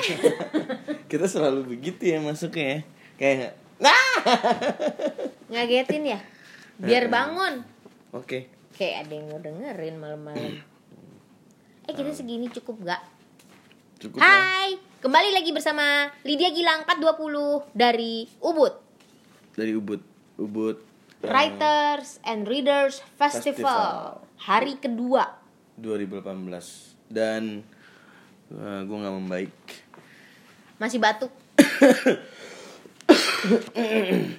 kita selalu begitu ya masuknya ya kayak nah Ngagetin ya? Biar bangun. oke Kayak ada yang mau dengerin malam-malam. Eh kita segini cukup gak? cukup lah Hai, kembali lagi bersama Lydia Gilang 420 dari Ubud dari ubud ubud eh, Writers and Readers Festival, Festival. hari kedua. 2018 dan gue nggak membaik Masih batuk.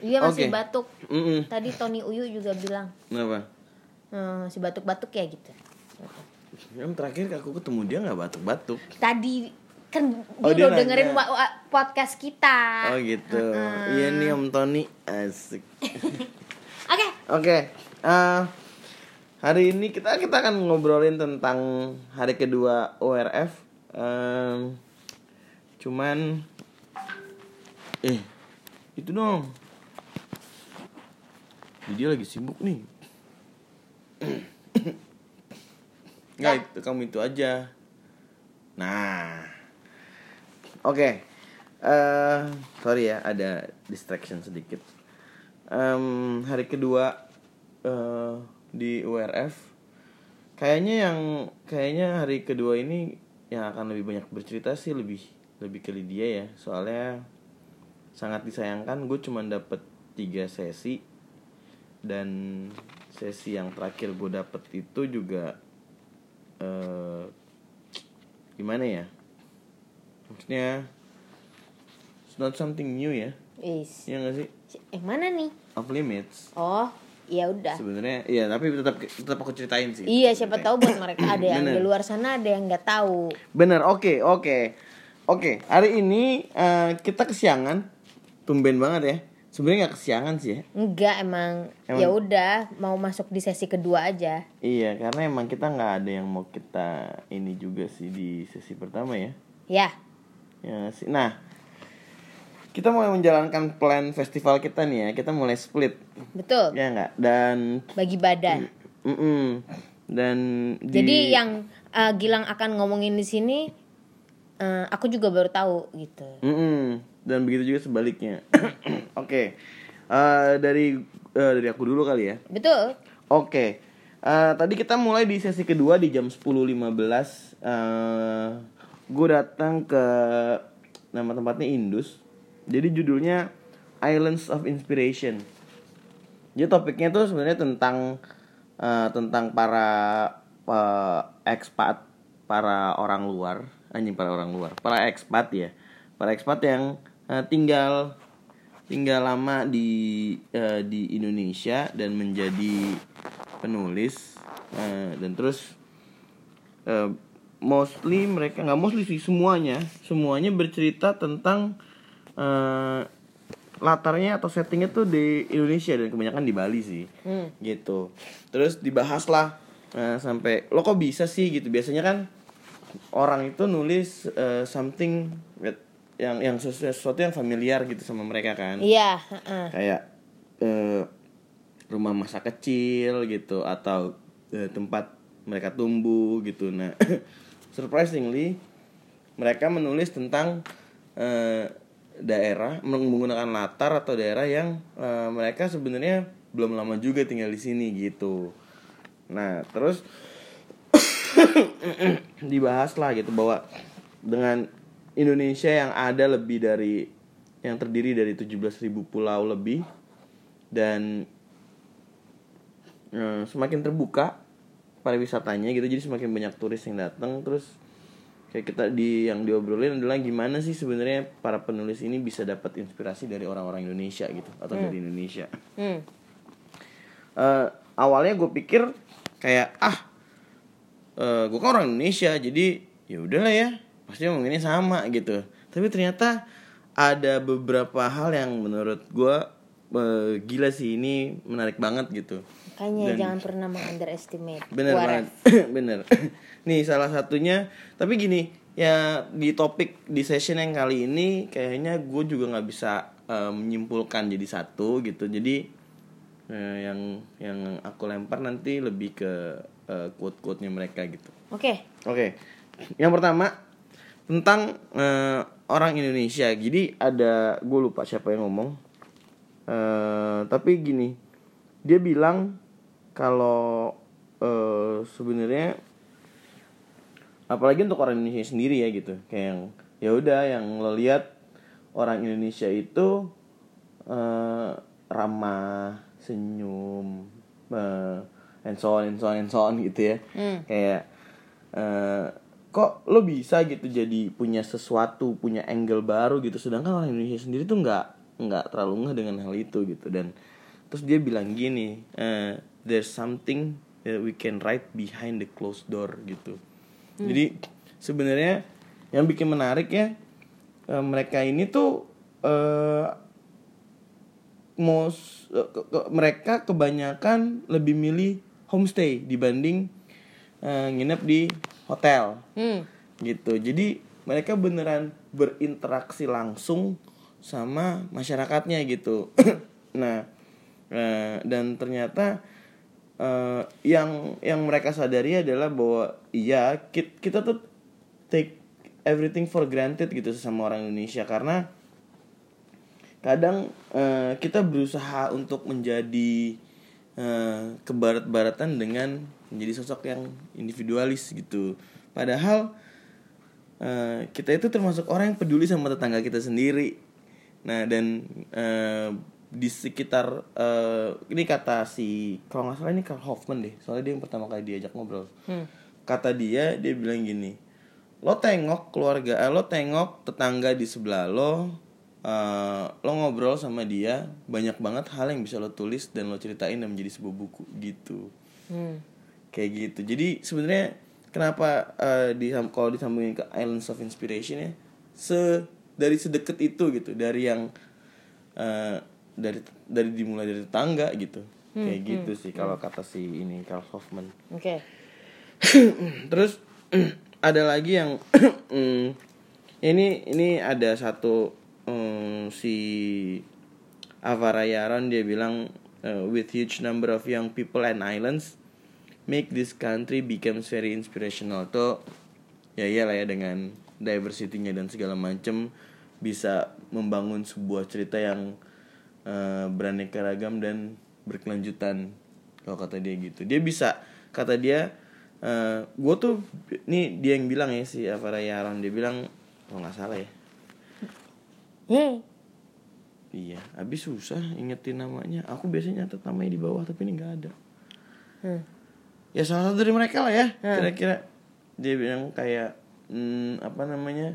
Iya masih Oke. batuk. Mm-mm. Tadi Tony Uyu juga bilang kenapa "Hmm, masih batuk-batuk ya gitu. yang terakhir aku ketemu dia nggak batuk-batuk Tadi kan Oh, dia dia udah dengerin nanya. wa- wa- podcast kita. oh gitu iya nih om Tony asik Oke, Oke, eh, hari ini kita kita akan ngobrolin tentang hari kedua ORF. Em, cuman, eh, itu dong. Dia lagi sibuk nih. Nggak, itu kamu itu aja. Nah, oke. Eh, sorry ya, ada distraction sedikit. Em, hari kedua eh, di URF kayaknya yang kayaknya hari kedua ini yang akan lebih banyak bercerita sih lebih lebih ke Lydia ya soalnya sangat disayangkan gue cuma dapet tiga sesi dan sesi yang terakhir gue dapet itu juga eh, gimana ya maksudnya it's not something new ya Is. ya nggak sih Eh mana nih? off limits Oh, ya udah. sebenarnya iya tapi tetap tetap aku ceritain sih Iya, siapa tahu buat mereka ada yang Bener. di luar sana ada yang nggak tahu. bener oke oke oke hari ini eh, kita kesiangan. Tumben banget ya. Sebenarnya nggak kesiangan sih ya. Enggak emang, Emang- ya udah mau masuk di sesi kedua aja. iya karena emang kita nggak ada yang mau kita ini juga sih di sesi pertama ya. Ya, ya sih. Nah kita mau menjalankan plan festival kita nih ya. Kita mulai split. Betul. ya nggak? Dan Bagi badan. mm dan di- Jadi yang uh, Gilang akan ngomongin di sini uh, aku juga baru tahu gitu. Mm-mm. Dan begitu juga sebaliknya. Oke, Eh, dari eh, dari aku dulu kali ya. Betul. Oke, Eh, tadi kita mulai di sesi kedua di jam 10.15 eh Gue datang ke nama tempatnya Indus. Jadi judulnya Islands of Inspiration. Jadi topiknya tuh sebenarnya tentang eh, tentang para eh, expat, para orang luar, anjing para orang luar, para expat ya, para expat yang eh, tinggal tinggal lama di eh, di Indonesia dan menjadi penulis eh, dan terus eh, mostly mereka nggak mostly sih semuanya. Semuanya bercerita tentang eh, latarnya atau settingnya tuh di Indonesia dan kebanyakan di Bali sih. Hmm. gitu. Terus dibahas lah eh, sampai lo kok bisa sih gitu? Biasanya kan orang itu nulis eh, something with- yang yang sesu- sesuatu yang familiar gitu sama mereka kan. Iya, heeh. kayak eh, rumah masa kecil gitu atau eh, tempat mereka tumbuh gitu. Nah surprisingly mereka menulis tentang eh, daerah menggunakan latar atau daerah yang eh, mereka sebenarnya belum lama juga tinggal di sini gitu. Nah terus dibahas lah gitu bahwa dengan Indonesia yang ada lebih dari yang terdiri dari 17.000 pulau lebih dan eh, semakin terbuka pariwisatanya gitu jadi semakin banyak turis yang datang. Terus kayak kita di yang diobrolin adalah gimana sih sebenarnya para penulis ini bisa dapat inspirasi dari orang-orang Indonesia gitu atau dari Indonesia. Hmm. Eh, awalnya gue pikir kayak ah eh gue kan orang Indonesia jadi ya udahlah ya pasti ngomonginnya sama gitu. Tapi ternyata ada beberapa hal yang menurut gue eh, gila sih ini menarik banget gitu. Makanya Dan- jangan pernah mengunderestimate. bener banget. bener. Nih salah satunya tapi gini ya di topik di session yang kali ini kayaknya gue juga nggak bisa eh, menyimpulkan jadi satu gitu. Jadi eh, yang yang aku lempar nanti lebih ke quote quote nya mereka gitu Oke. Oke, yang pertama tentang eh, orang Indonesia. Jadi ada gue lupa siapa yang ngomong. Eh, tapi gini, dia bilang kalau eh, sebenarnya apalagi untuk orang Indonesia sendiri ya gitu, kayak yang ya udah yang lo lihat orang Indonesia itu eh, ramah, senyum, eh, and so on, and so on, and so on gitu ya. Hmm. Kayak eh, kok lo bisa gitu jadi punya sesuatu, punya angle baru gitu. Sedangkan orang Indonesia sendiri tuh nggak nggak terlalu ngeh dengan hal itu gitu dan terus dia bilang gini, eh, there's something that we can write behind the closed door gitu. Jadi sebenarnya yang bikin menarik ya eh, mereka ini tuh eh most eh, ke- ke- mereka kebanyakan lebih milih homestay dibanding eh, nginep di hotel. Hmm. gitu. Jadi mereka beneran berinteraksi langsung sama masyarakatnya gitu. Nah eh, dan ternyata eh, yang yang mereka sadari adalah bahwa iya kita, kita tuh take everything for granted gitu sama orang Indonesia. Karena kadang eh, kita berusaha untuk menjadi eh, kebarat-baratan dengan menjadi sosok yang individualis gitu. Padahal eh, kita itu termasuk orang yang peduli sama tetangga kita sendiri. Nah dan eh, di sekitar eh, ini kata si kalau nggak salah ini Karl Hoffman deh. Soalnya dia yang pertama kali diajak ngobrol. Hmm. kata dia dia bilang gini lo tengok keluarga eh, lo tengok tetangga di sebelah lo eh, lo ngobrol sama dia banyak banget hal yang bisa lo tulis dan lo ceritain dan menjadi sebuah buku gitu. Hmm. kayak gitu. Jadi sebenarnya kenapa eh, di kalau disambungin ke Islands of Inspiration ya se dari sedekat itu gitu dari yang eh, dari dari dimulai dari tetangga gitu. Kayak gitu sih kalau kata si ini Karl Hoffman. Oke. terus ada lagi yang mm, ini ini ada satu mm, si Avara Yaron dia bilang uh, with huge number of young people and islands make this country becomes very inspirational. Tuh ya iyalah ya dengan diversity-nya dan segala macem bisa membangun sebuah cerita yang uh, beraneka ragam dan berkelanjutan kalau kata dia gitu. Dia bisa kata dia uh, gue tuh nih dia yang bilang ya si Avara Yaron dia bilang kalau nggak salah ya Yeay. iya habis susah ingetin namanya aku biasanya nyatet namanya di bawah tapi ini nggak ada Hmm. ya salah satu dari mereka lah ya kira-kira dia bilang kayak hmm, apa namanya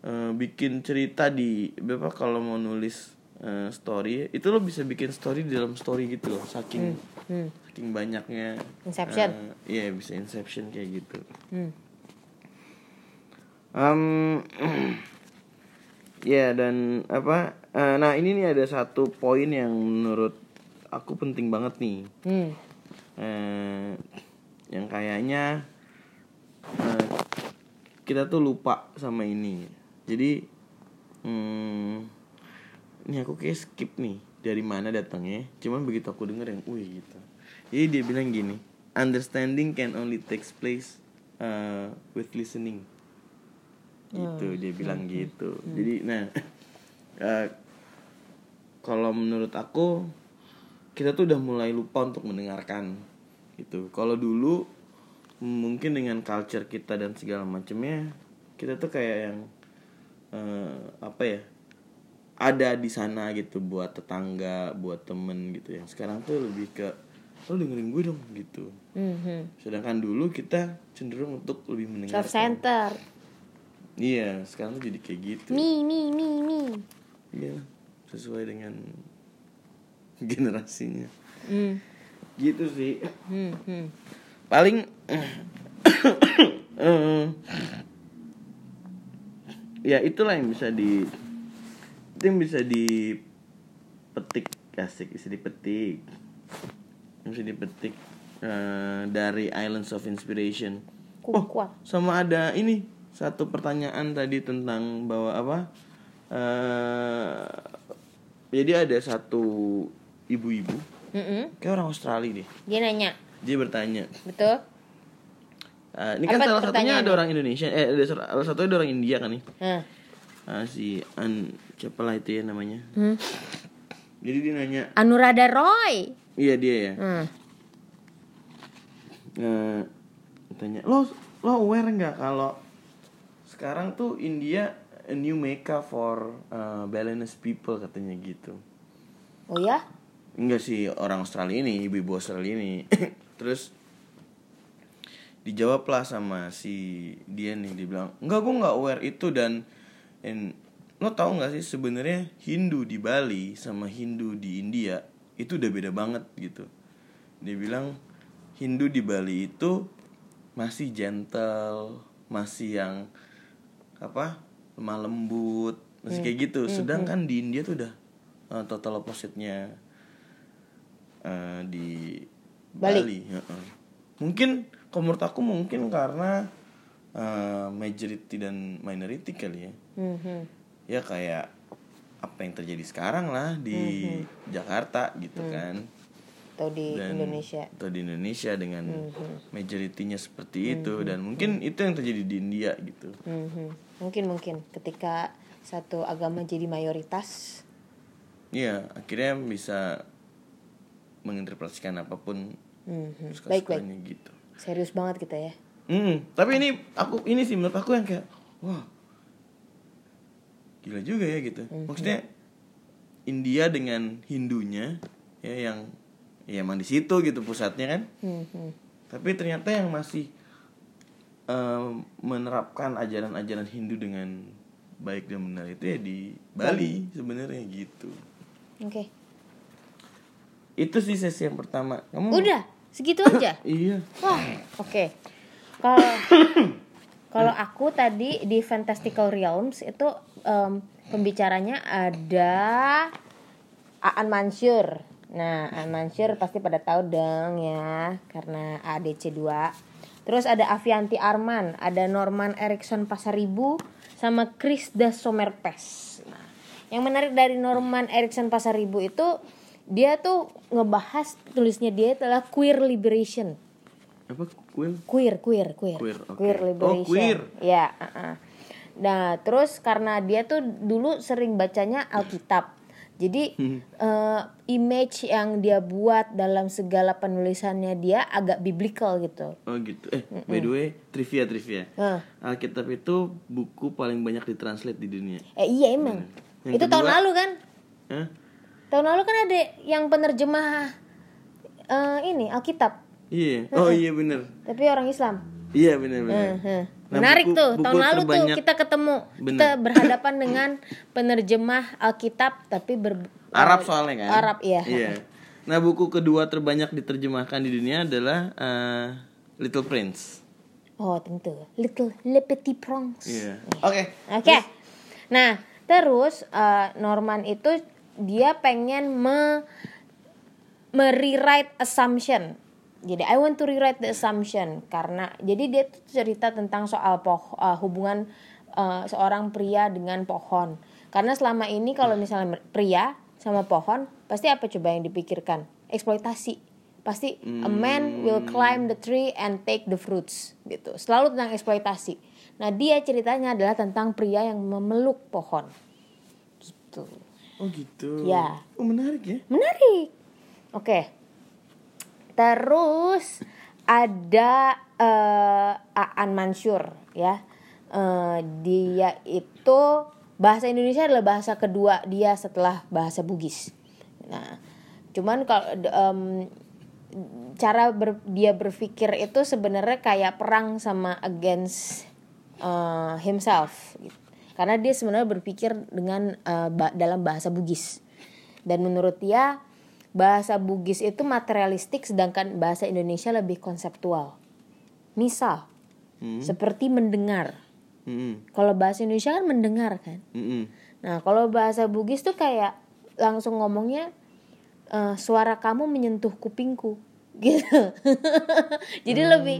eh, bikin cerita di apa kalau mau nulis eh, story itu lo bisa bikin story di dalam story gitu loh saking Hmm. saking banyaknya Inception. eh, iya bisa inception kayak gitu Hmm. Em, ya dan apa eh, nah ini nih ada satu poin yang menurut aku penting banget nih. Hmm. eh, yang kayaknya eh, kita tuh lupa sama ini. Jadi hmm, ini aku kayak skip nih dari mana datangnya. Cuman begitu aku denger yang wih gitu. Jadi dia bilang gini understanding can only takes place uh, with listening gitu dia bilang gitu jadi nah eh, kalau menurut aku kita tuh udah mulai lupa untuk mendengarkan gitu kalau dulu mungkin dengan culture kita dan segala macamnya kita tuh kayak yang eh, apa ya ada di sana gitu buat tetangga buat temen gitu yang sekarang tuh lebih ke lo dengerin gue dong gitu Hmm. hmm. sedangkan dulu kita cenderung untuk lebih mendengarkan Self center. Iya sekarang jadi kayak gitu Me me me me. iya sesuai dengan generasinya Hmm. gitu sih Hmm. Hmm. paling eh, ya itulah yang bisa di itu yang bisa dipetik asik bisa dipetik bisa dipetik eh, dari Islands of Inspiration Kuat kuat. sama ada ini satu pertanyaan tadi tentang bahwa apa eh jadi ada satu ibu-ibu Hmm. kayak orang Australia deh Dia nanya, dia bertanya betul? Eh, ini kan Apa salah satunya ada orang Indonesia, eh ada salah satunya ada orang India kan nih. Hah. Ah, si An siapa lah itu ya namanya. Hmm. Jadi dia nanya, Anuradha Roy. iya dia ya. Hmm. Eh, tanya, lo lo aware nggak kalau sekarang tuh India a new mecca for uh, Balinese people katanya gitu. Oh ya? Enggak sih orang Australia ini, ibu-ibu Australia ini. Terus dijawab lah sama si dia nih dibilang enggak gue nggak aware itu dan and, lo tau nggak sih sebenarnya Hindu di Bali sama Hindu di India itu udah beda banget gitu dia bilang Hindu di Bali itu masih gentle masih yang apa lemah lembut masih kayak gitu. Sedangkan di India tuh udah uh, total opposite-nya uh, di Bali. Bali, heeh. mungkin kalau menurut aku mungkin karena uh, majority dan minority kali ya. Hmm, hmm. ya kayak apa yang terjadi sekarang lah di Jakarta gitu kan Atau di Dan- Indonesia. atau di Indonesia dengan majoritinya seperti itu dan mungkin itu yang terjadi di India gitu Hmm, hmm. Mungkin mungkin ketika satu agama jadi mayoritas. Iya akhirnya bisa menginterpretasikan apa pun Hmm, hmm. Baik gitu Serius banget kita ya. Hmm, tapi ini aku ini sih menurut aku yang kayak wah gila juga ya gitu. Maksudnya India dengan Hindunya ya yang ya emang di situ gitu pusatnya kan. Hmm, hmm. Tapi ternyata yang masih em, menerapkan ajaran-ajaran Hindu dengan baik dan benar itu ya di Bali sebenarnya gitu. Oke. Itu sih sesi yang pertama. Kamu Udah, segitu aja. Iya. Wah, oke. Kalau kalau aku tadi di Fantastical Realms itu em, pembicaranya ada Aan Mansur. Nah, Aan Mansur pasti pada tahu dong ya, karena ADC 2. Terus ada Avianti Arman, ada Norman Erickson Pasaribu, sama Chris Das Somerpes. Nah, yang menarik dari Norman Erickson Pasaribu itu dia tuh ngebahas tulisnya dia adalah queer liberation Apa kuil? queer queer queer Queer, oke. liberation Oh, queer. ya uh-uh. nah terus karena dia tuh dulu sering bacanya Alkitab jadi Hmm. eh, image yang dia buat dalam segala penulisannya dia agak biblical gitu Oh gitu. Eh, by the way, trivia trivia. Hah. Alkitab itu buku paling banyak ditranslate di dunia. eh iya emang Yang itu tahun kedua- lalu kan Hah? tahun lalu kan ada yang penerjemah eh, ini Alkitab Iya. Oh iya bener. tapi orang Islam Iya bener bener. Heeh. Nah, Menarik buku- tuh. buku Tahun lalu terbanyak- tuh kita ketemu, Bener. kita berhadapan dengan penerjemah Alkitab tapi ber Arab soalnya kan. Arab iya. Iya. Nah buku kedua terbanyak diterjemahkan di dunia adalah eh, Little Prince. Oh tentu. Little Le Petit Prince. Iya. Oke. Oke. Nah terus eh, Norman itu dia pengen me merewrite assumption. Jadi I want to rewrite the assumption karena jadi dia tuh cerita tentang soal poh eh, hubungan eh, seorang pria dengan pohon. Karena selama ini kalau misalnya pria sama pohon pasti apa coba yang dipikirkan? Eksploitasi. Pasti a man will climb the tree and take the fruits gitu. Selalu tentang eksploitasi. Nah, dia ceritanya adalah tentang pria yang memeluk pohon. Gitu. Oh gitu. Ya. Oh menarik ya. Menarik. Oke. Terus ada eh, Aan Mansur ya. Eh, dia itu bahasa Indonesia adalah bahasa kedua dia setelah bahasa Bugis. Nah, cuman kalau em, cara ber- dia berpikir itu sebenarnya kayak perang sama against eh, himself gitu. karena dia sebenarnya berpikir dengan ba- dalam bahasa Bugis dan menurut dia bahasa Bugis itu materialistik sedangkan bahasa Indonesia lebih konseptual misal Hmm. seperti mendengar Mm-mm. kalau bahasa Indonesia kan mendengar kan Mm-mm. Nah, kalau bahasa Bugis tuh kayak langsung ngomongnya eh, suara kamu menyentuh kupingku gitu. Jadi lebih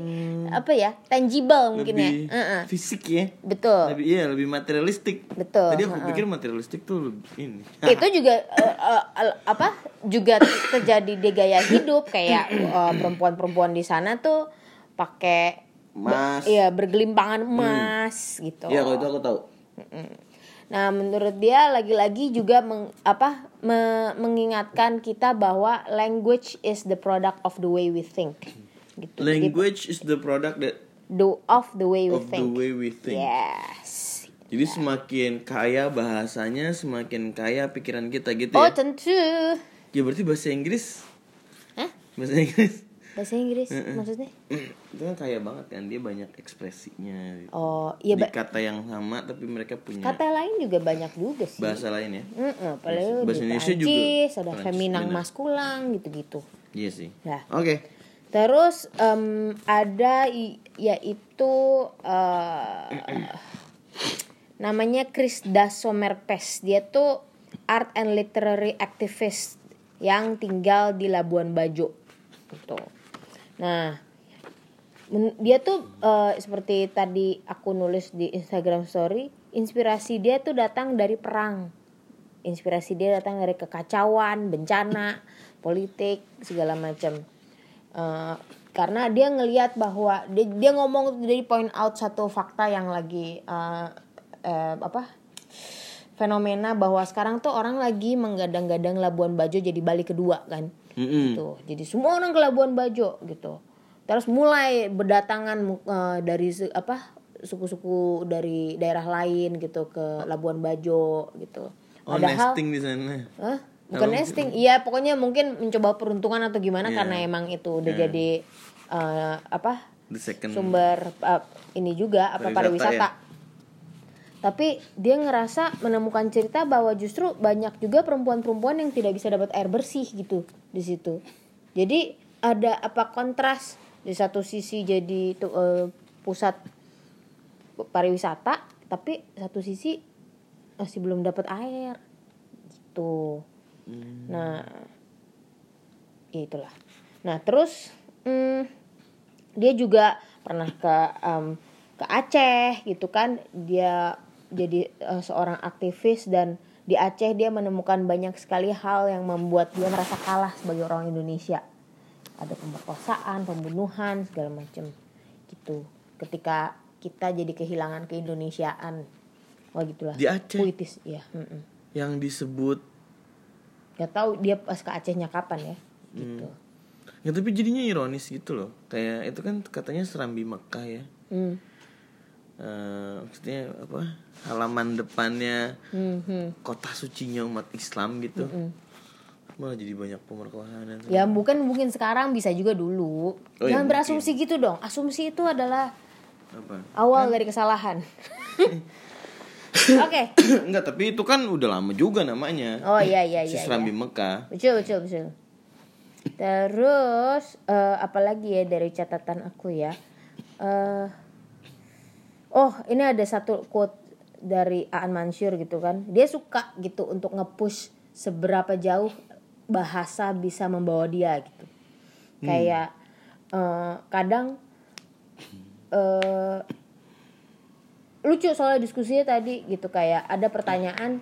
apa ya? tangible mungkin Hmm. Lebih ya. Fisik ya. Betul. Lebih iya lebih materialistik. Betul, Tadi aku pikir materialistik tuh lebih ini. Itu juga eh, eh, apa? Juga terjadi di gaya hidup kayak eh, perempuan-perempuan di sana tuh pakai Mas. iya bergelimpangan emas gitu Iya, kalau itu aku tahu. Nah, menurut dia lagi-lagi juga meng- apa me- mengingatkan kita bahwa language is the product of the way we think. Gitu. Language is the product that Do of the way we of the think. way we think. Yes. Jadi semakin kaya bahasanya, semakin kaya pikiran kita gitu Oh, ya. tentu. Ya berarti bahasa Inggris. Hah? Bahasa Inggris. Bahasa Inggris maksudnya? itu kan kaya banget kan dia banyak ekspresinya. Oh, iya Di kata yang sama tapi mereka punya kata lain juga banyak juga sih. bahasa lain ya. Mm-mm, apalagi Bahasa di Indonesia juga. Ada Prancis, feminang maskulang gitu-gitu. Iya sih. Nah. Oke. Terus em, ada yaitu eh, namanya Chris Dasomerpes. Dia tuh art and literary activist yang tinggal di Labuan Bajo. Gitu. Nah, dia tuh eh, seperti tadi aku nulis di Instagram story, inspirasi dia tuh datang dari perang. Inspirasi dia datang dari kekacauan, bencana, politik, segala macam. Eh, karena dia ngelihat bahwa dia, dia ngomong dari point out satu fakta yang lagi eh, eh, apa fenomena bahwa sekarang tuh orang lagi menggadang-gadang Labuan Bajo jadi Bali kedua kan Mm-mm. gitu jadi semua orang ke Labuan Bajo gitu terus mulai berdatangan eh, dari apa suku-suku dari daerah lain gitu ke Labuan Bajo gitu Oh, nesting di sana. Hah? Bukan nesting. Iya, pokoknya mungkin mencoba peruntungan atau gimana Iya. karena emang itu udah jadi eh, apa? The second sumber eh, ini juga apa Pariwisata, pariwisata. ya? Tapi dia ngerasa menemukan cerita bahwa justru banyak juga perempuan-perempuan yang tidak bisa dapat air bersih gitu di situ. Jadi ada apa kontras di satu sisi jadi itu eh, pusat pariwisata, tapi satu sisi masih belum dapat air gitu. Nah, ya itulah. Nah terus hmm, dia juga pernah ke em, ke Aceh gitu kan. Dia jadi eh, seorang aktivis dan di Aceh dia menemukan banyak sekali hal yang membuat dia merasa kalah sebagai orang Indonesia. Ada pemerkosaan, pembunuhan segala macam gitu. Ketika kita jadi kehilangan keindonesiaan. Wah gitulah. Di Aceh? Puitis, iya. mm-mm. yang disebut Gak tahu dia pas ke Acehnya kapan ya. Gitu. ya tapi jadinya ironis gitu loh. Kayak itu kan katanya serambi Mekah ya. Hmm. Eh, maksudnya apa? Halaman depannya Hmm, hmm. kota sucinya umat Islam gitu. Malah jadi banyak pemerkosaan dan Ya bukan mungkin sekarang bisa juga dulu. Oh, ya, Jangan mungkin. berasumsi gitu dong. Asumsi itu adalah apa? awal dari kesalahan. Oke. Enggak, tapi itu kan udah lama juga namanya. Oh iya iya Si iya. Serambi iya. Mekah. Betul betul betul. Terus eh, apalagi ya dari catatan aku ya. Eh oh ini ada satu quote dari Aan Mansur gitu kan. Dia suka gitu untuk nge-push seberapa jauh bahasa bisa membawa dia gitu. Kayak eh, kadang eh lucu soal diskusinya tadi gitu kayak ada pertanyaan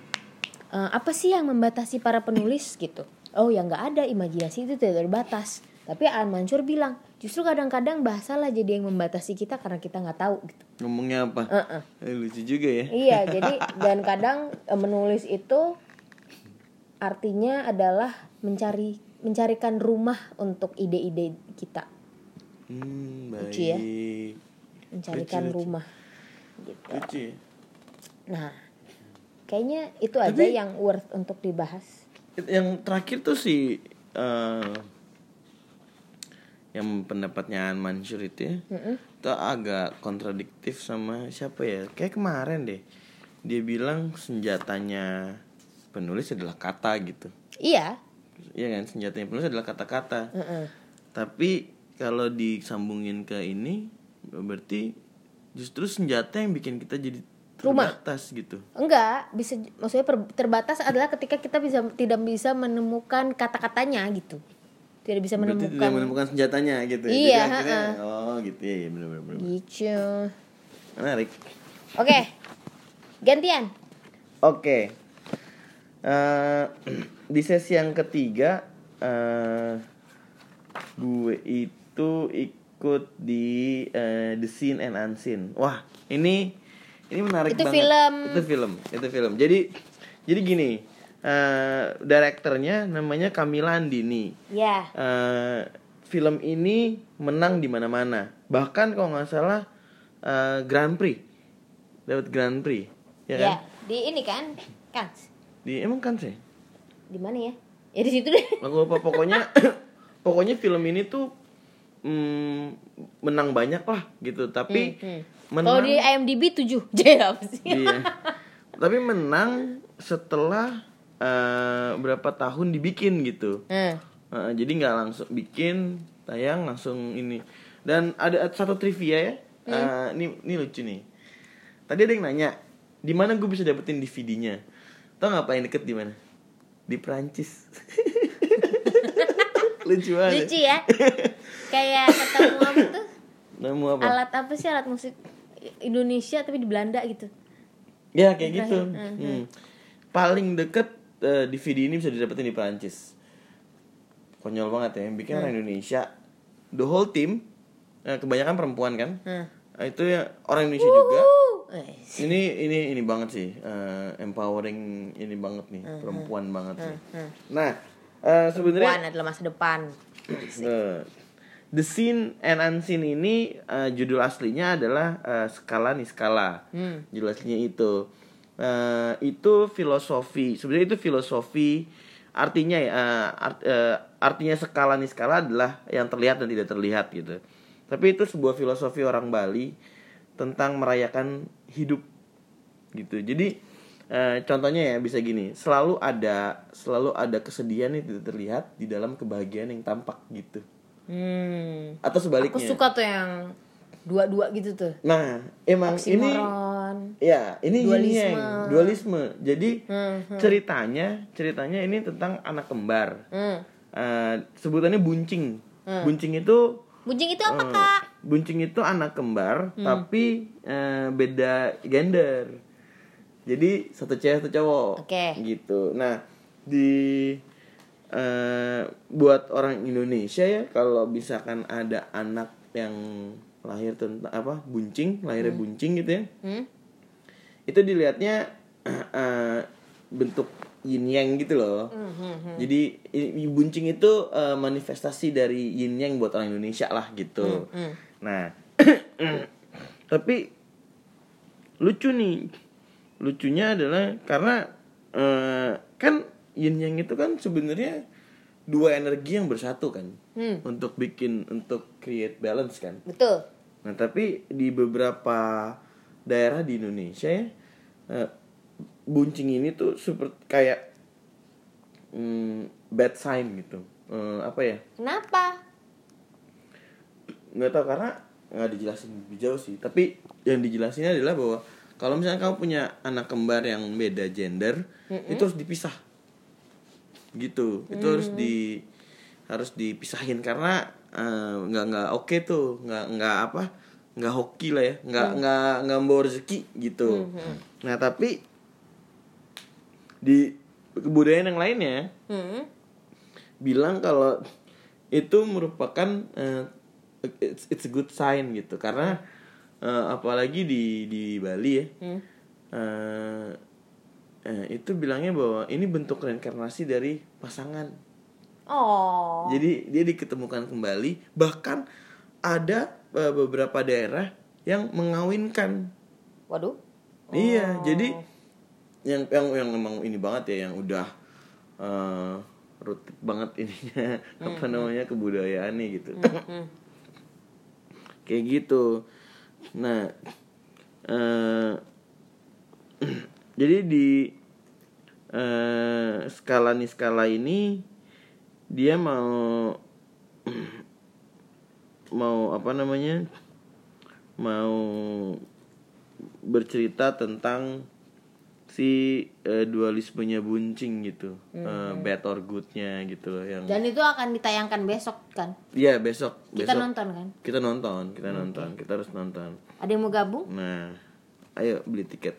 eh, apa sih yang membatasi para penulis gitu oh ya nggak ada imajinasi itu tidak terbatas tapi Aan Mansur bilang justru kadang-kadang bahasa lah jadi yang membatasi kita karena kita nggak tahu gitu Ngomongnya apa? Heeh. Eh, lucu juga ya. iya jadi dan kadang eh, menulis itu artinya adalah mencari mencarikan rumah untuk ide-ide kita Hmm, baik. Lucu ya. mencarikan Lucu, lucu. rumah gitu Lucu ya. nah kayaknya itu aja yang worth untuk dibahas Yang terakhir tuh si eh yang pendapatnya An Mansur itu ya. Mm-mm. Itu agak kontradiktif sama siapa ya? Kayak kemarin deh. Dia bilang senjatanya penulis adalah kata gitu. iya Iya kan, senjatanya penulis adalah kata-kata. Heeh. Tapi kalau disambungin ke ini berarti justru senjata yang bikin kita jadi Rumah. terbatas gitu. Enggak, bisa maksudnya per- terbatas adalah ketika kita bisa tidak bisa menemukan kata-katanya gitu. Tidak bisa Berarti menemukan. tidak menemukan senjatanya gitu. ya. Iya, Jadi akhirnya, oh gitu ya, benar benar. Gitu. Menarik. Oke. Gantian. Oke. Eh, di sesi yang ketiga eh gue itu ikut di eh, The Scene and Unseen. Wah, ini ini menarik Itu banget. film. Itu film, itu film. Jadi jadi gini, eh direkturnya namanya Camilla Andini. Ya. Eh, film ini menang di mana-mana. Bahkan kalau nggak salah eh, Grand Prix. Dapat Grand Prix. Ya kan? Ya. Di ini kan? Kan. Di emang kan sih? Di mana ya? Ya di situ deh. Aku lupa pokoknya pokoknya film ini tuh mm, menang banyak lah gitu. Tapi Hmm. menang Kalau di IMDb 7. Jadi apa sih? Iya. Tapi menang setelah eh, berapa tahun dibikin gitu. Hmm. Eh, jadi nggak langsung bikin tayang langsung ini. Dan ada satu trivia ya. Eh, ini ini lucu nih. Tadi ada yang nanya, di mana gue bisa dapetin DVD-nya? Tau nggak paling deket di mana? Di Prancis. lucu banget. Lucu ya. Kayak ketemu apa tuh? Nemu apa? Alat apa sih alat musik Indonesia tapi di Belanda gitu. Ya kayak gitu. Ibrahim, Hmm. Paling deket eh, DVD ini bisa didapetin di Prancis. Konyol banget ya. Yang bikin orang Indonesia. The whole team eh, kebanyakan perempuan kan. Hmm. Eh, itu ya orang Indonesia juga. Uh, eh, Ini ini ini banget sih. eh, empowering ini banget nih. Perempuan banget nih. Nah, eh, sebenarnya Puan adalah masa depan. Eh, The Scene and Unseen ini eh, judul aslinya adalah eh, Skala Niskala. Hmm. Judul aslinya itu. Eh, itu filosofi. Sebenarnya itu filosofi. Artinya ya, eh, art- eh, artinya skala niskala adalah yang terlihat dan tidak terlihat gitu. Tapi itu sebuah filosofi orang Bali tentang merayakan hidup gitu. Jadi eh, contohnya ya bisa gini, selalu ada selalu ada kesedihan yang tidak terlihat di dalam kebahagiaan yang tampak gitu. Hmm. Atau sebaliknya. Aku suka tuh yang dua-dua gitu tuh. Nah, emang ini Oksimoron. ya ini Dualisme. yang dualisme. Jadi Hmm, ceritanya ceritanya ini tentang anak kembar. Hmm. Eh, sebutannya buncing. Buncing itu Buncing itu apa eh, kak? buncing itu anak kembar tapi eh, beda gender. Jadi satu cewek satu cowok. Oke. Gitu. Nah, di eh, buat orang Indonesia ya kalau misalkan ada anak yang lahir tentang apa buncing lahirnya buncing gitu ya Hmm? itu dilihatnya eh, bentuk yin yang gitu loh Hmm, jadi i- buncing itu eh, manifestasi dari yin yang buat orang Indonesia lah gitu Hmm. nah tapi lucu nih lucunya adalah karena eh, kan yin yang itu kan sebenarnya dua energi yang bersatu kan Hmm. untuk bikin untuk create balance kan Betul. Nah tapi di beberapa daerah di Indonesia ya eh, buncing ini tuh seperti kayak mm, bad sign gitu. Eh, apa ya? Kenapa? Nggak tahu karena nggak dijelasin lebih jauh sih. Tapi yang dijelasinnya adalah bahwa kalau misalnya kamu punya anak kembar yang beda gender, itu harus dipisah. Gitu. Itu harus di harus dipisahin karena eh, nggak nggak oke tuh, nggak nggak apa? nggak hoki lah ya, nggak nggak nggak membawa rezeki gitu. Nah tapi di kebudayaan yang lainnya Hmm. bilang kalau itu merupakan eh, it's, it's a good sign gitu karena eh, apalagi di di Bali ya Hmm. eh, eh, itu bilangnya bahwa ini bentuk reinkarnasi dari pasangan Oh. jadi dia diketemukan kembali bahkan ada eh, beberapa daerah yang mengawinkan Waduh. Iya, jadi yang yang yang emang ini banget ya yang udah eh rutin banget ininya apa namanya kebudayaannya gitu. Kayak gitu. Nah, eh jadi di eh skala nih skala ini dia mau mau apa namanya? Mau bercerita tentang si eh, dualismenya buncing gitu. Eh, bad or goodnya gitu loh yang Dan itu akan ditayangkan besok kan? Iya besok Kita besok. nonton kan? kita nonton kita nonton kita harus nonton. Ada yang mau gabung? nah ayo beli tiket.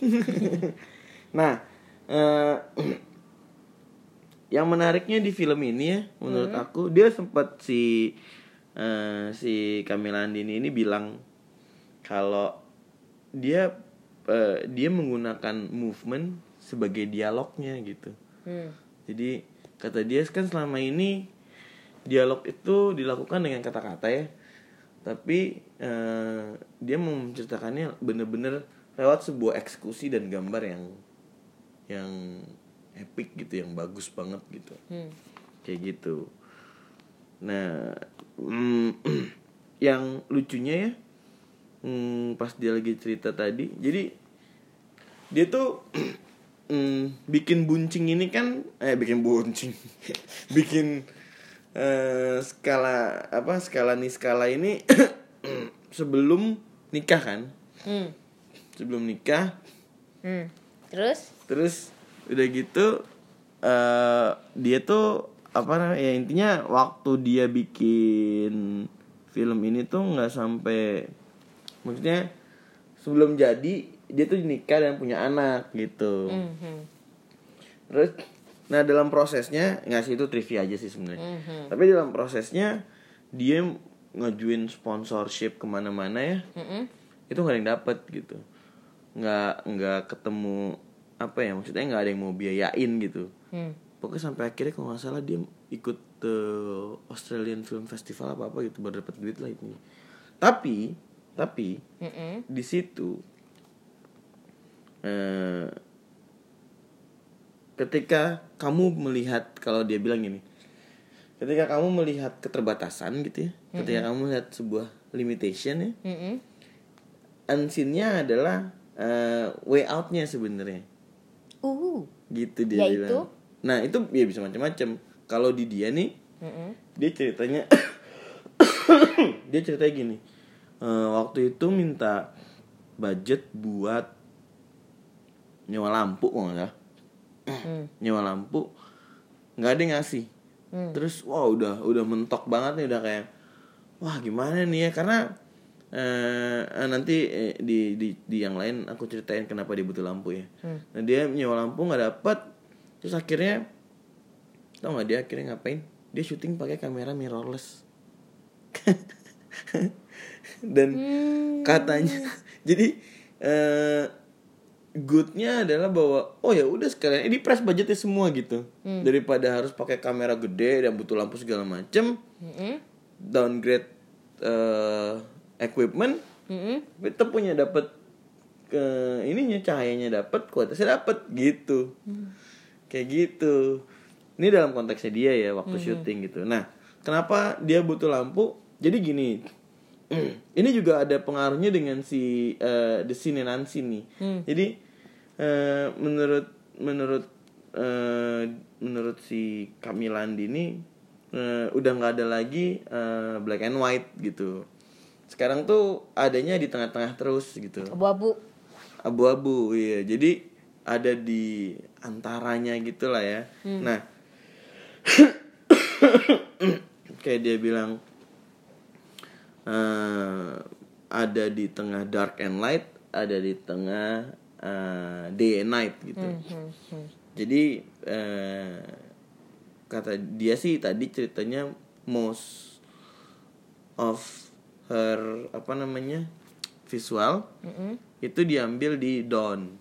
Nah eh, yang menariknya di film ini ya menurut aku dia sempat si eh, si Camilla Andini ini bilang kalau dia eh, dia menggunakan movement sebagai dialognya gitu. Hmm. jadi kata dia kan selama ini dialog itu dilakukan dengan kata-kata ya. Tapi eh, dia menceritakannya bener-bener lewat sebuah eksekusi dan gambar yang yang epic gitu yang bagus banget gitu Hmm. kayak gitu nah mm, yang lucunya ya mm, pas dia lagi cerita tadi jadi dia tuh mm, bikin buncing ini kan eh bikin buncing bikin eh, skala apa skala nih skala ini sebelum nikah kan Hmm. sebelum nikah Hmm. Terus? terus udah gitu eh dia tuh apa namanya ya intinya waktu dia bikin film ini tuh nggak sampai maksudnya sebelum jadi dia tuh nikah dan punya anak gitu Hmm. hmm. terus nah dalam prosesnya nggak sih itu trivia aja sih sebenarnya Mhm. tapi dalam prosesnya dia ngajuin sponsorship ke mana-mana ya Hmm. itu nggak ada yang dapet gitu nggak nggak ketemu apa ya maksudnya nggak ada yang mau biayain gitu Hmm. pokoknya sampai akhirnya kalau nggak salah dia ikut ke Australian Film Festival apa apa gitu baru dapat duit lah itu tapi tapi Hmm. di situ eh, ketika kamu melihat kalau dia bilang gini ketika kamu melihat keterbatasan gitu ya ketika kamu melihat sebuah limitation ya Hmm. unseen-nya adalah eh, way out-nya sebenarnya Uh. gitu dia Yaitu? bilang nah itu ya bisa macam-macam kalau di dia nih Hmm. dia ceritanya dia ceritanya gini eh, waktu itu minta budget buat nyewa lampu kok nggak Hmm. nyewa lampu nggak ada yang ngasih Hmm. terus wah udah udah mentok banget nih udah kayak wah gimana nih ya karena eh, nanti eh, di, di di yang lain aku ceritain kenapa dia butuh lampu ya Hmm. nah dia nyewa lampu nggak dapet terus akhirnya tau nggak dia akhirnya ngapain dia syuting pakai kamera mirrorless dan Hmm. katanya jadi eh goodnya adalah bahwa oh ya udah sekalian ini press budgetnya semua gitu Hmm. daripada harus pakai kamera gede dan butuh lampu segala macem Hmm. downgrade eh, equipment Hmm. kita punya dapat ke ininya cahayanya dapat kualitasnya dapat gitu. Kayak gitu. Ini dalam konteksnya dia ya waktu syuting gitu. Nah kenapa dia butuh lampu? Jadi gini ini juga ada pengaruhnya dengan si eh, The Scene and Unseen nih. Hmm. jadi eh, menurut menurut eh, menurut si Kamilandi ini eh, udah nggak ada lagi eh, black and white gitu sekarang tuh adanya di tengah-tengah terus gitu Abu-abu. abu-abu iya jadi ada di antaranya gitulah ya nah kayak dia bilang eh, ada di tengah dark and light ada di tengah eh, day and night gitu Hmm. Hmm. jadi eh, kata dia sih tadi ceritanya most of her apa namanya visual Hmm. itu diambil di Dawn.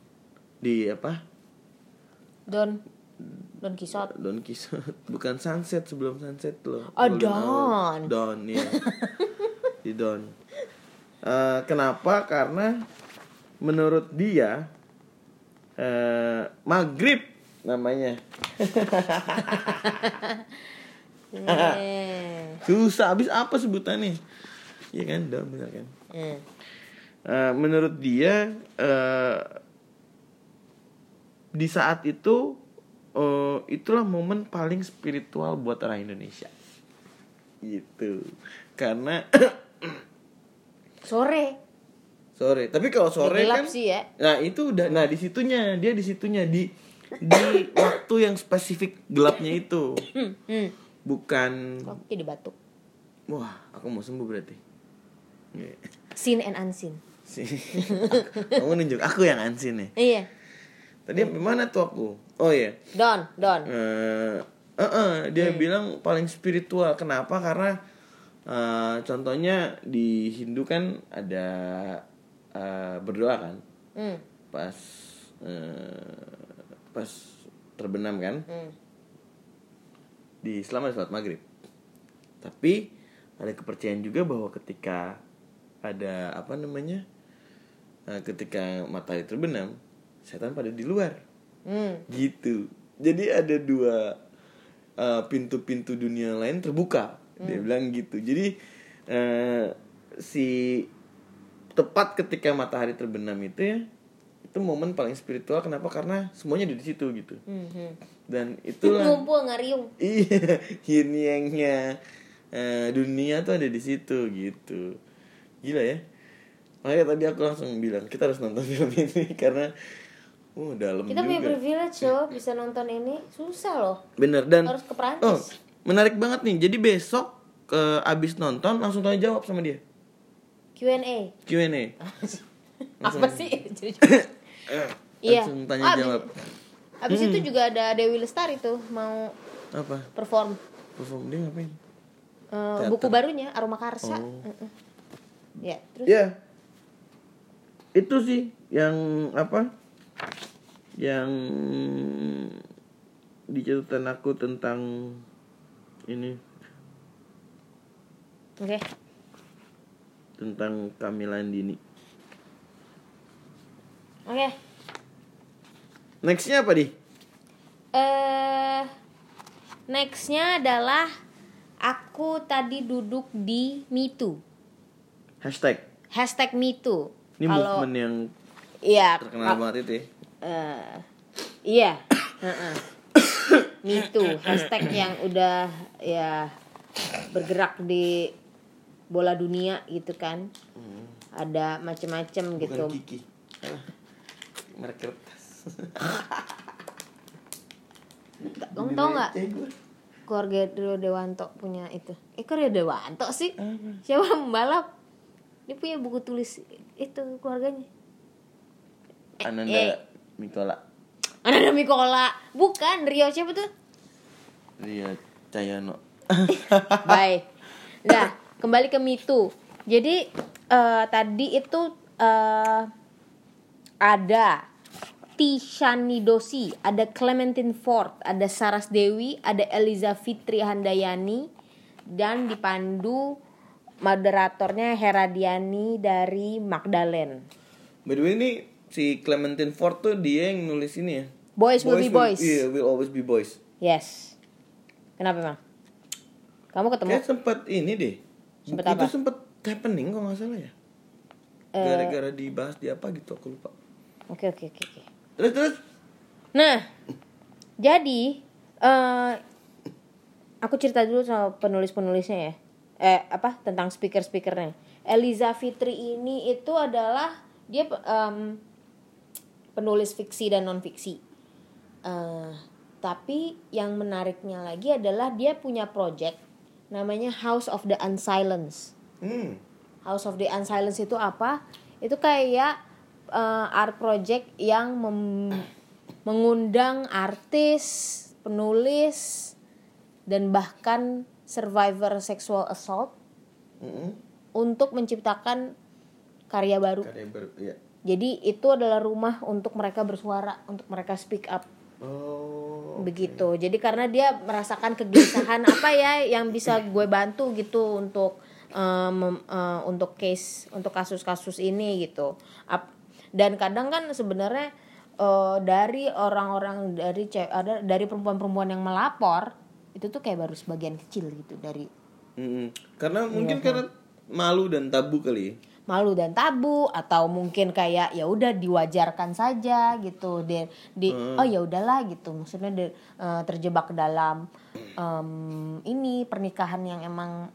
Di apa? Don Don Kisot. Dawn Quixote bukan sunset sebelum sunset loh. Oh, Golden Dawn. Hour. Dawn ya di Dawn. Eh, kenapa? Karena menurut dia eh maghrib namanya. Susah. Habis apa sebutannya iya kan Dawn benar kan Hmm. Eh, menurut dia eh, di saat itu eh, itulah momen paling spiritual buat orang Indonesia gitu karena Sore. sore tapi kalau sore kan sih ya. nah itu udah nah di situnya dia di situnya di di waktu yang spesifik gelapnya itu Hmm. Bukan Oke dibatuk. wah aku mau sembuh berarti Seen and unseen. kamu nunjuk aku yang ansin nih Iya. tadi sampai mana tuh aku oh iya Don, Don. eh eh, eh, dia bilang paling spiritual kenapa karena Eh, contohnya di Hindu kan ada eh, berdoa kan Hmm. pas eh, pas terbenam kan Hmm. di Islam ada sholat maghrib tapi ada kepercayaan juga bahwa ketika ada apa namanya eh, ketika matahari terbenam setan pada di luar Hmm. gitu jadi ada dua eh, pintu-pintu dunia lain terbuka dia bilang gitu jadi eh, si tepat ketika matahari terbenam itu ya itu momen paling spiritual kenapa karena semuanya ada di situ gitu Hmm. hmm. dan itulah Ngumpul ngariung. iya yin yangnya eh, dunia tuh ada di situ gitu gila ya makanya tadi aku langsung bilang kita harus nonton film ini karena uh dalam Kita punya juga privilege loh bisa nonton ini. Susah loh. bener dan Harus ke oh Perancis. menarik banget nih jadi besok ke abis nonton langsung tanya jawab sama dia Q&A. Q&A Apa sih? Iya. langsung tanya abis- jawab Abis itu juga ada Dewi Lestari tuh mau apa perform perform dia ngapain Teater. buku barunya Aroma Karsa. Oh. Mm-mm. Ya, terus ya itu sih yang apa yang di catatan aku tentang ini oke. tentang Camilla Andini Oke. nextnya apa di Eh nextnya adalah aku tadi duduk di MeToo. Hashtag Hashtag MeToo. ini Kalau movement yang iya, terkenal banget itu ya eh, iya, heeh. MeToo hashtag yang udah ya bergerak di bola dunia gitu kan. Ada macem-macem gitu. Kiki merek kertas Kamu tau nggak? keluarga Rio Dewanto punya itu. Eh kok Rio Dewanto sih? Siapa membalap? Dia punya buku tulis itu keluarganya. Ananda eh. Mikola Ananda Mikola. Bukan Rio siapa tuh? Ria Cayano Baik. Nah, kembali ke Mitu. Jadi eh, tadi itu eh, ada Tishanidosi, ada Clementine Ford, ada Saras Dewi, ada Eliza Fitri Handayani dan dipandu moderatornya Heradiani dari Magdalene. by the way ini si Clementine Ford tuh dia yang nulis ini ya Boys will be boys. Iya, will always be boys. Yes. Kenapa, Bang? Kamu ketemu Kayak sempet ini deh. Sempet Buku apa? itu sempet happening kok nggak salah ya. Eh. Gara-gara dibahas di apa gitu aku lupa. Oke, oke, oke, oke. Terus terus Nah, jadi eh aku cerita dulu sama penulis-penulisnya ya. Eh apa tentang speaker-speakernya. Eliza Fitri ini itu adalah dia em, penulis fiksi dan non fiksi. Eh, tapi yang menariknya lagi adalah dia punya project namanya House of the Unsilenced. hmm. House of the Unsilenced itu apa? Itu kayak uh, art project yang mem- mengundang artis, penulis, dan bahkan survivor sexual assault Mm-mm. untuk menciptakan karya baru. Karya baru ya. Jadi itu adalah rumah untuk mereka bersuara, untuk mereka speak up. Oh. begitu jadi karena dia merasakan kegelisahan apa ya yang bisa gue bantu gitu untuk mem- eh, untuk case untuk kasus-kasus ini gitu Ap- dan kadang kan sebenarnya eh, dari orang-orang dari ada dari perempuan-perempuan yang melapor itu tuh kayak baru sebagian kecil gitu dari Mm-mm. Karena Iya, mungkin karena malu dan tabu kali. ya. malu dan tabu atau mungkin kayak ya udah diwajarkan saja gitu di di oh ya udahlah gitu maksudnya di- eh, terjebak dalam em, ini pernikahan yang emang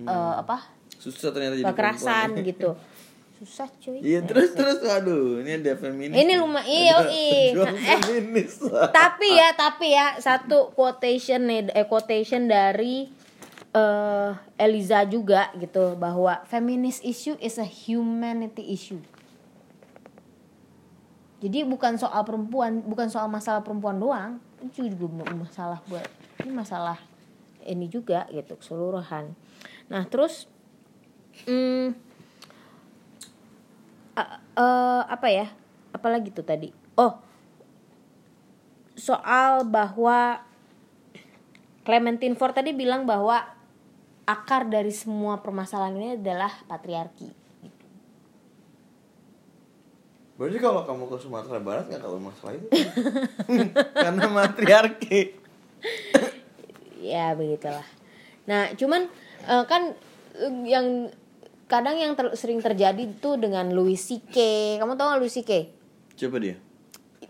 eh, apa Susah ternyata jadi kekerasan perempuan. gitu susah cuy Iya terus terus aduh ini ada feminis. Ini lumayan iya. Jual eh feminis. tapi ya tapi ya satu quotation nih eh, quotation dari eh Eliza juga gitu bahwa feminist issue is a humanity issue. Jadi bukan soal perempuan, bukan soal masalah perempuan doang, itu juga masalah buat ini masalah ini juga gitu keseluruhan. Nah terus hmm, eh, apa ya? Apalagi tuh tadi? Oh soal bahwa Clementine Ford tadi bilang bahwa akar dari semua permasalahan ini adalah patriarki. Berarti kalau kamu ke Sumatera Barat nggak tahu masalah itu. Karena matriarki. ya begitulah nah cuman eh, kan yang kadang yang ter- sering terjadi itu dengan Louis C.K. kamu tahu nggak Louis C.K. Coba dia.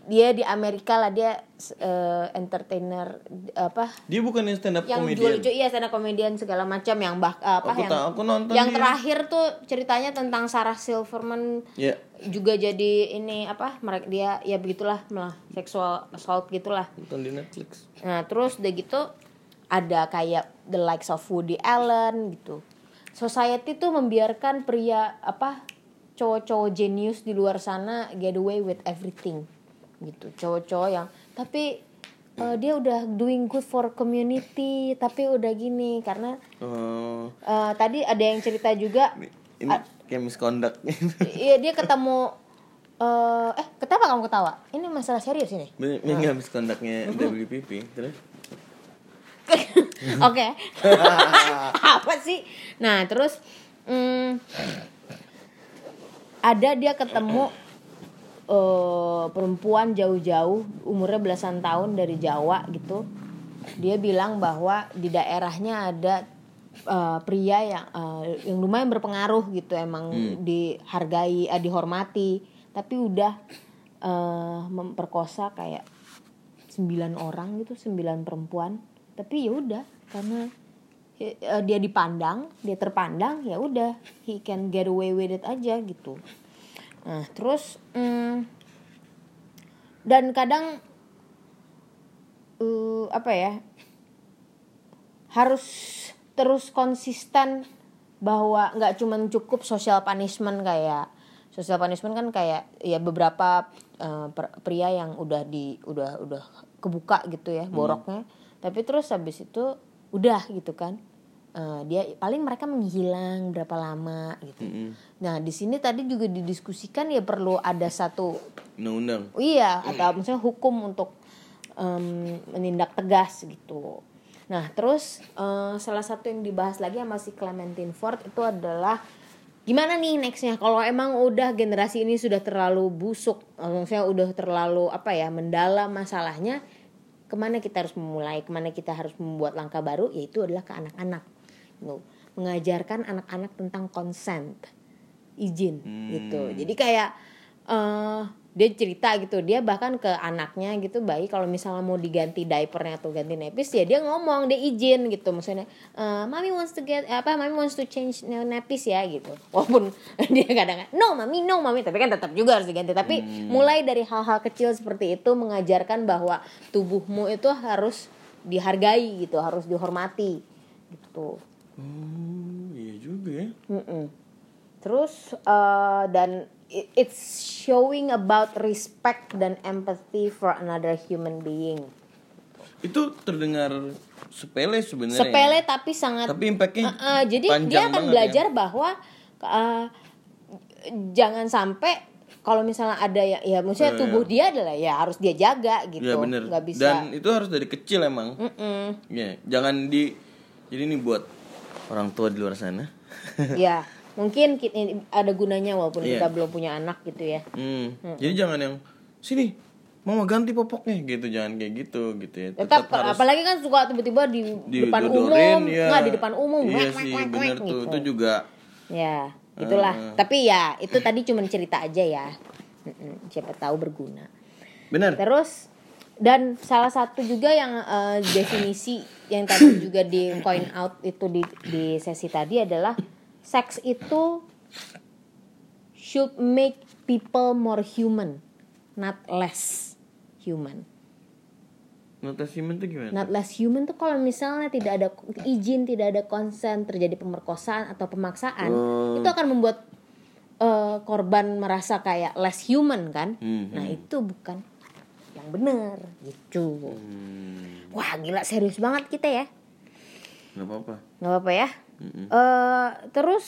dia di Amerika lah dia eh, entertainer apa Dia bukan yang stand up yang comedian. jual iya stand up comedian segala macam yang bah apa Aku yang tahu, aku nonton yang dia. terakhir tuh ceritanya tentang Sarah Silverman Ya. juga jadi ini apa mereka dia ya begitulah malah seksual assault gitulah Nonton di Netflix. Nah terus udah gitu ada kayak the likes of Woody Allen gitu. Society tuh membiarkan pria apa cowok-cowok jenius di luar sana get away with everything gitu. Cowok-cowok yang tapi eh, dia udah doing good for community tapi udah gini karena Oh, eh, tadi ada yang cerita juga ini kayak misconduct. iya dia ketemu eh eh kenapa kamu ketawa? Ini masalah serius ini. Ini enggak misconductnya WPP. Terus? Oke. Apa sih? Nah, terus mm, ada dia ketemu eh, perempuan jauh-jauh umurnya belasan tahun dari Jawa gitu. Dia bilang bahwa di daerahnya ada eh, pria yang eh, yang lumayan berpengaruh gitu emang dihargai, eh, dihormati, tapi udah eh, memperkosa kayak sembilan orang gitu, sembilan perempuan. Tapi ya udah karena eh, dia dipandang, dia terpandang, ya udah he can get away with it aja gitu. Nah, terus mm, dan kadang eh, apa ya? harus terus konsisten bahwa nggak cuman cukup social punishment kayak social punishment kan kayak ya beberapa per- pria yang udah di udah udah kebuka gitu ya boroknya tapi terus habis itu udah gitu kan Eh, dia paling mereka menghilang berapa lama gitu nah di sini tadi juga didiskusikan ya perlu ada satu Undang-undang. Iya, atau misalnya hukum untuk em, menindak tegas gitu. Nah, terus eh, salah satu yang dibahas lagi sama si Clementine Ford itu adalah gimana nih nextnya kalau emang udah generasi ini sudah terlalu busuk, eh, maksudnya udah terlalu apa ya mendalam masalahnya, ke mana kita harus memulai, ke mana kita harus membuat langkah baru, yaitu adalah ke anak-anak, Gitu. mengajarkan anak-anak tentang consent, izin gitu. Jadi kayak eh dia cerita gitu dia bahkan ke anaknya gitu bayi kalau misalnya mau diganti diapernya atau ganti napis ya dia ngomong dia izin gitu. Maksudnya eh, mami wants to get apa mami wants to change napis ya gitu. Walaupun dia kadang no mami no mami. Tapi kan tetap juga harus diganti. Tapi mulai dari hal-hal kecil seperti itu mengajarkan bahwa tubuhmu itu harus dihargai gitu harus dihormati gitu. Oh, iya juga ya. Mm-mm. Terus eh, dan it's showing about respect dan empathy for another human being. Itu terdengar sepele sebenarnya. Sepele tapi sangat Tapi impactnya Eh, eh, jadi dia akan banget belajar ya. bahwa eh, jangan sampai kalau misalnya ada ya ya maksudnya Iya, tubuh dia adalah ya harus dia jaga gitu. Ya bener. Nggak bisa. Dan itu harus dari kecil emang. Mm-mm. Ya, jangan di jadi ini buat orang tua di luar sana. ya mungkin kita, ada gunanya walaupun Iya. kita belum punya anak gitu ya. Hmm. Jadi jangan yang sini mama ganti popoknya gitu jangan kayak gitu gitu ya. tetap, apalagi kan suka tiba-tiba di, depan didodorin, umum ya. nggak di depan umum Iya wek, sih wek, wek, bener wek, tuh. gitu. Itu juga ya itulah Ah. tapi ya itu tadi cuma cerita aja ya siapa tahu berguna bener. terus dan salah satu juga yang eh, definisi yang tadi juga di point out itu di di sesi tadi adalah seks itu should make people more human not less human Notasimen tuh gimana? Not less human tuh kalau misalnya tidak ada izin, tidak ada konsen, terjadi pemerkosaan atau pemaksaan, Oh. itu akan membuat eh, korban merasa kayak less human kan? Hmm, Nah itu bukan yang benar gitu. Hmm, Wah gila serius banget kita ya, nggak apa-apa. nggak apa-apa ya? Eh, terus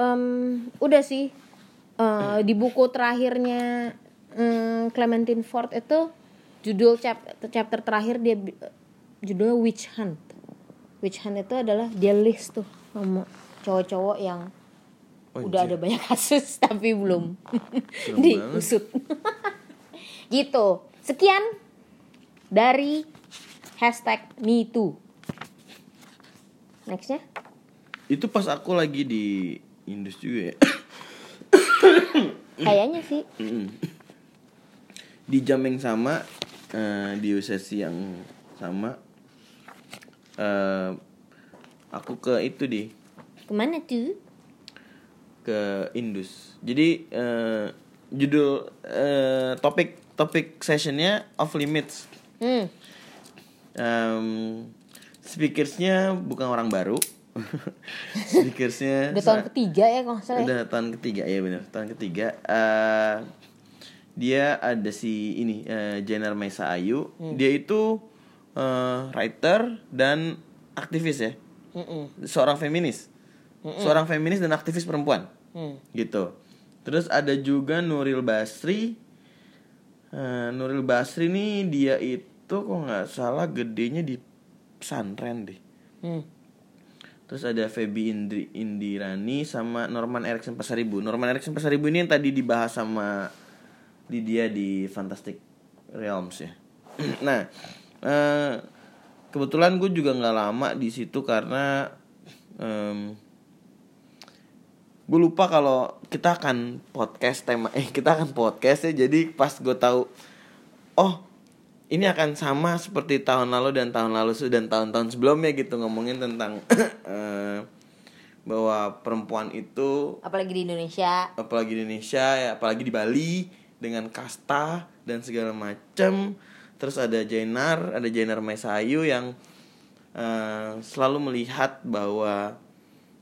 em, udah sih Eh, di buku terakhirnya em, Clementine Ford itu judul chapter, chapter terakhir dia judulnya Witch Hunt. Witch Hunt itu adalah dia list tuh sama cowok-cowok yang Oh, udah ada banyak kasus tapi belum diusut. gitu. Sekian dari hashtag MeToo. Nextnya? Itu pas aku lagi di Indus juga ya. Kayaknya sih. Di jam yang sama eh, di sesi yang sama eh, aku ke itu di Ke mana tuh? ke Indus jadi eh, judul eh, topik topik sessionnya off limits Hmm. Em, speakersnya bukan orang baru speakersnya Udah tahun ketiga ya kalau salah. ya? udah tahun ketiga ya benar tahun ketiga Eh, dia ada si ini eh, Jenner Mesa Ayu Hmm. dia itu eh, writer dan aktivis ya Mm-mm. seorang feminis seorang feminis dan aktivis perempuan Hmm. gitu terus ada juga Nuril Basri Eh, Nuril Basri nih dia itu kok nggak salah gedenya di pesantren deh Hmm. Terus ada Feby Indri, Indirani sama Norman Erickson Pasaribu. Norman Erickson Pasaribu ini yang tadi dibahas sama Lydia di Fantastic Realms ya. nah, eh, kebetulan gue juga nggak lama di situ karena em, gue lupa kalau kita akan podcast tema eh kita akan podcast ya. Jadi pas gue tahu oh ini akan sama seperti tahun lalu dan tahun lalu dan tahun-tahun sebelumnya gitu ngomongin tentang eh, bahwa perempuan itu Apalagi di Indonesia. apalagi di Indonesia ya apalagi di Bali dengan kasta dan segala macam terus ada Jainar ada Jainar Maisayu yang eh, selalu melihat bahwa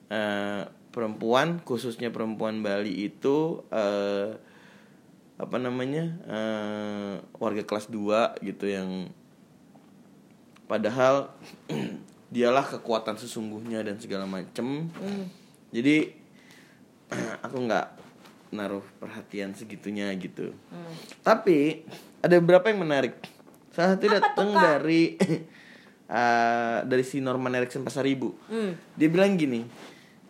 eh, perempuan khususnya perempuan Bali itu eh, apa namanya eh, warga kelas 2 gitu yang padahal dialah kekuatan sesungguhnya dan segala macem. Jadi aku nggak naruh perhatian segitunya gitu. Tapi ada beberapa yang menarik. Salah satu datang dari eh, dari si Norman Erickson Pasaribu Hmm. dia bilang gini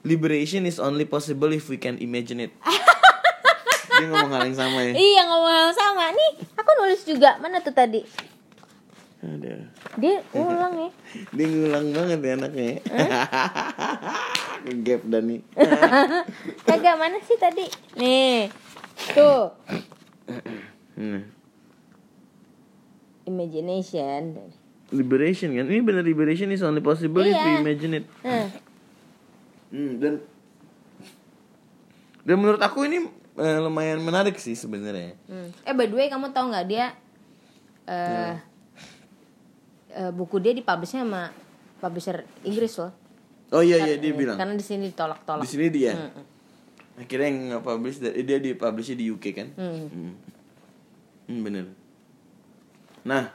liberation is only possible if we can imagine it dia ngomong hal yang sama ya Iya ngomong yang sama nih. Aku nulis juga. Mana tuh tadi? Aduh. Dia ulang ya. Dia ngulang banget ya anaknya ya. Gap dan nih. Kagak mana sih tadi? Nih. Tuh. Hmm. Imagination. Liberation kan? Ini benar liberation is only possible if we Iya. imagine it. Nah, Hmm, dan dan menurut aku ini eh, lumayan menarik sih sebenarnya. hmm. Eh by the way kamu tahu nggak dia eh eh, buku dia dipublishnya sama publisher Inggris loh. Oh iya iya dia bilang. Karena di sini ditolak-tolak. Di sini dia. Mm-mm. Akhirnya yang nge-publish dia di publish di UK kan? Hmm. Hmm, Hmm, bener. Nah,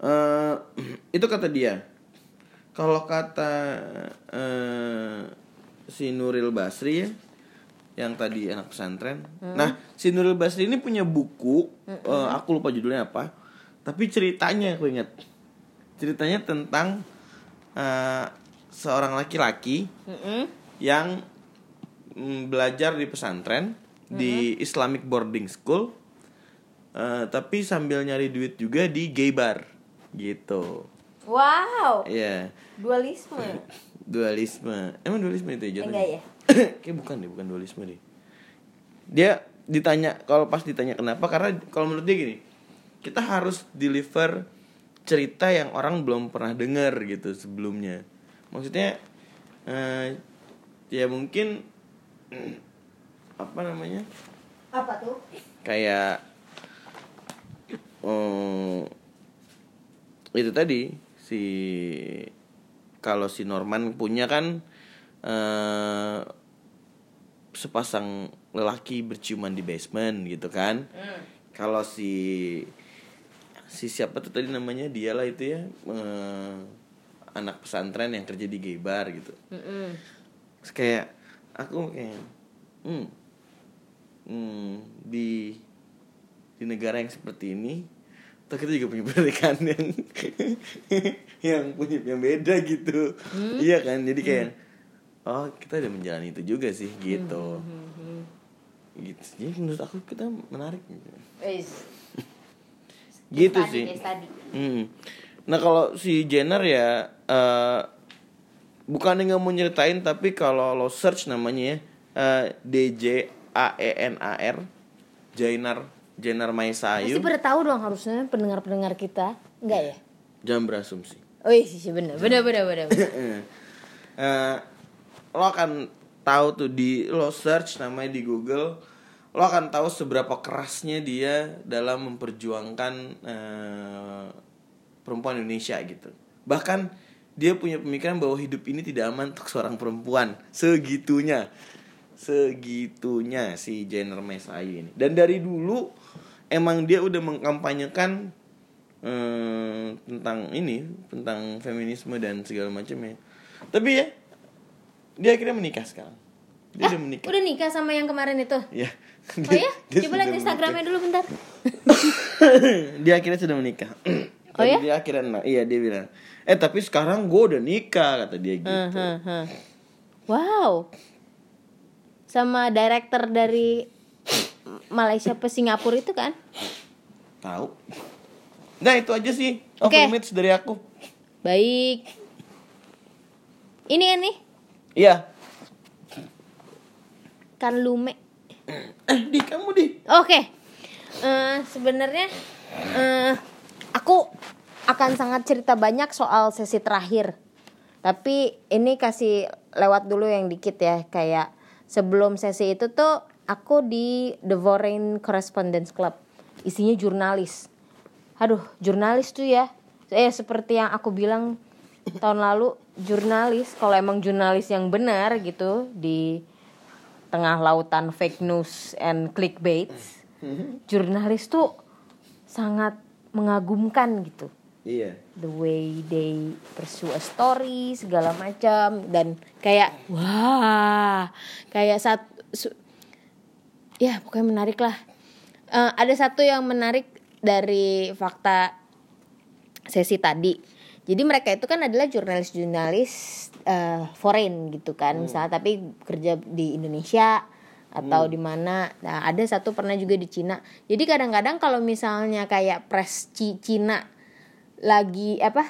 eh itu kata dia. Kalau kata eh si Nuril Basri ya, yang tadi anak pesantren. Nah, si Nuril Basri ini punya buku, eh, aku lupa judulnya apa, tapi ceritanya aku ingat. Ceritanya tentang eh, seorang laki-laki Mm-mm. yang mm, belajar di pesantren di Islamic boarding school eh, tapi sambil nyari duit juga di gay bar gitu Wow. Iya Dualisme. dualisme emang dualisme itu ya Enggak ya? kayak bukan deh bukan dualisme deh. Dia ditanya kalau pas ditanya kenapa karena kalau menurut dia gini kita harus deliver cerita yang orang belum pernah dengar gitu sebelumnya. Maksudnya eh, ya mungkin apa namanya? Apa tuh? kayak eh, itu tadi si kalau si Norman punya kan eh sepasang lelaki berciuman di basement gitu kan. Kalau si si siapa tuh tadi namanya? Dialah itu ya eh, anak pesantren yang kerja di gay bar gitu. Terus kayak aku kayak hmm, hmm, di di negara yang seperti ini toh kita juga punya pernikahan yang yang punya yang beda gitu. Iya kan? Jadi kayak oh kita udah menjalani itu juga sih gitu gitu jadi menurut aku kita menarik gitu, Wis. gitu sih. Hmm. Nah kalau si Jenner ya eh bukannya nggak mau nyeritain tapi kalau lo search namanya ya eh, D J A E N A R Jenner Jenner Pasti Maisayu pada tahu dong harusnya pendengar-pendengar kita. Enggak ya? jangan berasumsi. Oh iya sih bener bener bener bener. bener. Lo akan tahu tuh di lo search namanya di Google lo akan tahu seberapa kerasnya dia dalam memperjuangkan eh, perempuan Indonesia gitu. Bahkan dia punya pemikiran bahwa hidup ini tidak aman untuk seorang perempuan. Segitunya. Segitunya si Jenner Mesayu ini. Dan dari dulu emang dia udah mengkampanyekan eh, tentang ini tentang feminisme dan segala macamnya. Tapi ya dia akhirnya menikah sekarang dia udah menikah Udah nikah sama yang kemarin itu? ya Oh ya? Coba lihat Instagramnya dulu bentar. dia akhirnya sudah menikah Oh ya? Dia akhirnya nah, iya dia bilang eh tapi sekarang gue udah nikah kata dia gitu Hah, hah. Wow. Sama director dari Malaysia ke Singapura itu kan? tahu nah itu aja sih Oke. limits dari aku Baik. Ini ya nih, iya kan lume. eh di kamu di Oke. Eh, sebenarnya eh aku akan sangat cerita banyak soal sesi terakhir. Tapi ini kasih lewat dulu yang dikit ya, kayak sebelum sesi itu tuh aku di The Foreign Correspondence Club. Isinya jurnalis. Aduh, jurnalis tuh ya. Eh seperti yang aku bilang tahun lalu, jurnalis kalau emang jurnalis yang benar gitu di tengah lautan fake news and clickbait jurnalis tuh sangat mengagumkan gitu. Iya. The way they pursue a story segala macam dan kayak wah kayak saat su- ya pokoknya menarik lah. Eh, ada satu yang menarik dari fakta sesi tadi jadi mereka itu kan adalah jurnalis-jurnalis eh, foreign gitu kan misalnya tapi kerja di Indonesia atau di mana. Nah ada satu pernah juga di Cina. Jadi kadang-kadang kalau misalnya kayak press Ci- Cina lagi apa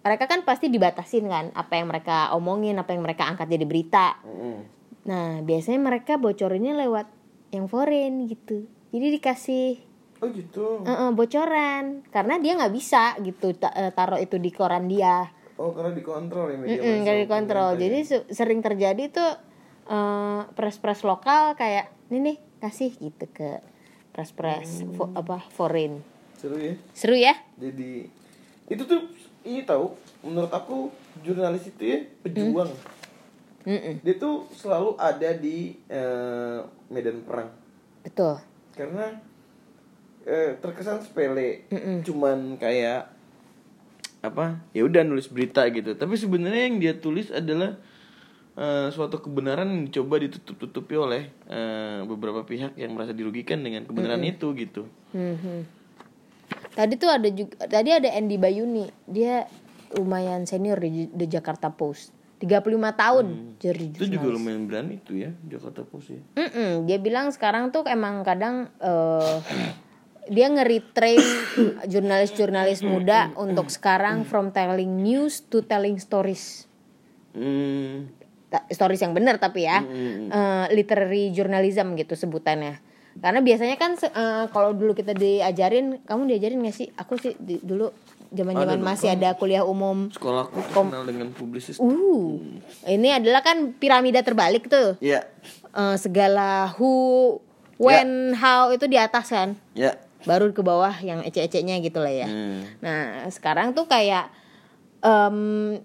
mereka kan pasti dibatasin kan apa yang mereka omongin apa yang mereka angkat jadi berita. Mm-mm. nah biasanya mereka bocorinnya lewat yang foreign gitu. Jadi dikasih oh gitu. Eh, eh, bocoran. Karena dia nggak bisa gitu eh, taruh itu di koran dia. Oh karena dikontrol ya media massa nggak dikontrol. Jadi ya. se- sering terjadi tuh eh, press-press lokal kayak ini nih kasih gitu ke press-press fo- apa foreign. Seru ya. Seru ya? Jadi itu tuh ini tahu menurut aku jurnalis itu ya pejuang. Mm-mm, dia tuh selalu ada di eh, medan perang. Betul. Karena eh, terkesan sepele Mm-mm. cuman kayak apa ya udah nulis berita gitu tapi sebenarnya yang dia tulis adalah eh, suatu kebenaran yang dicoba ditutup-tutupi oleh eh, beberapa pihak yang merasa dirugikan dengan kebenaran itu gitu Mhm. Tadi tuh ada juga tadi ada Andy Bayuni. Dia lumayan senior di The Jakarta Post. 35 tahun jadi itu juga lumayan berani itu ya Jakarta Post ya Mm-mm, dia bilang sekarang tuh emang kadang eh, dia nge-retrain jurnalis-jurnalis muda untuk sekarang from telling news to telling stories. hmm, Ta- stories yang benar tapi ya. Eh, literary journalism gitu sebutannya. Karena biasanya kan eh, kalau dulu kita diajarin kamu diajarin gak sih? Aku sih di- dulu zaman Ada zaman dong, masih ada kuliah umum. Sekolahku kenal dengan publisis. Uh ini adalah kan piramida terbalik tuh. Ya. Eh, segala who when how itu di atas kan? Ya baru ke bawah yang ece-ecenya gitu lah ya. Hmm. Nah, sekarang tuh kayak em,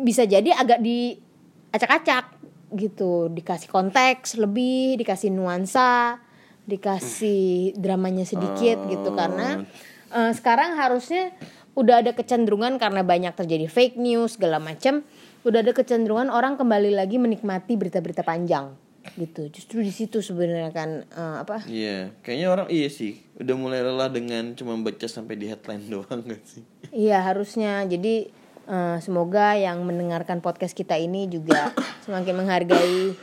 bisa jadi agak diacak-acak gitu, dikasih konteks lebih, dikasih nuansa, dikasih dramanya sedikit gitu. Karena eh, sekarang harusnya udah ada kecenderungan karena banyak terjadi fake news segala macam udah ada kecenderungan orang kembali lagi menikmati berita-berita panjang gitu justru di situ sebenarnya kan eh, apa Iya, kayaknya orang iya sih udah mulai lelah dengan cuma baca sampai di headline doang gak sih? Iya harusnya jadi eh, semoga yang mendengarkan podcast kita ini juga semakin menghargai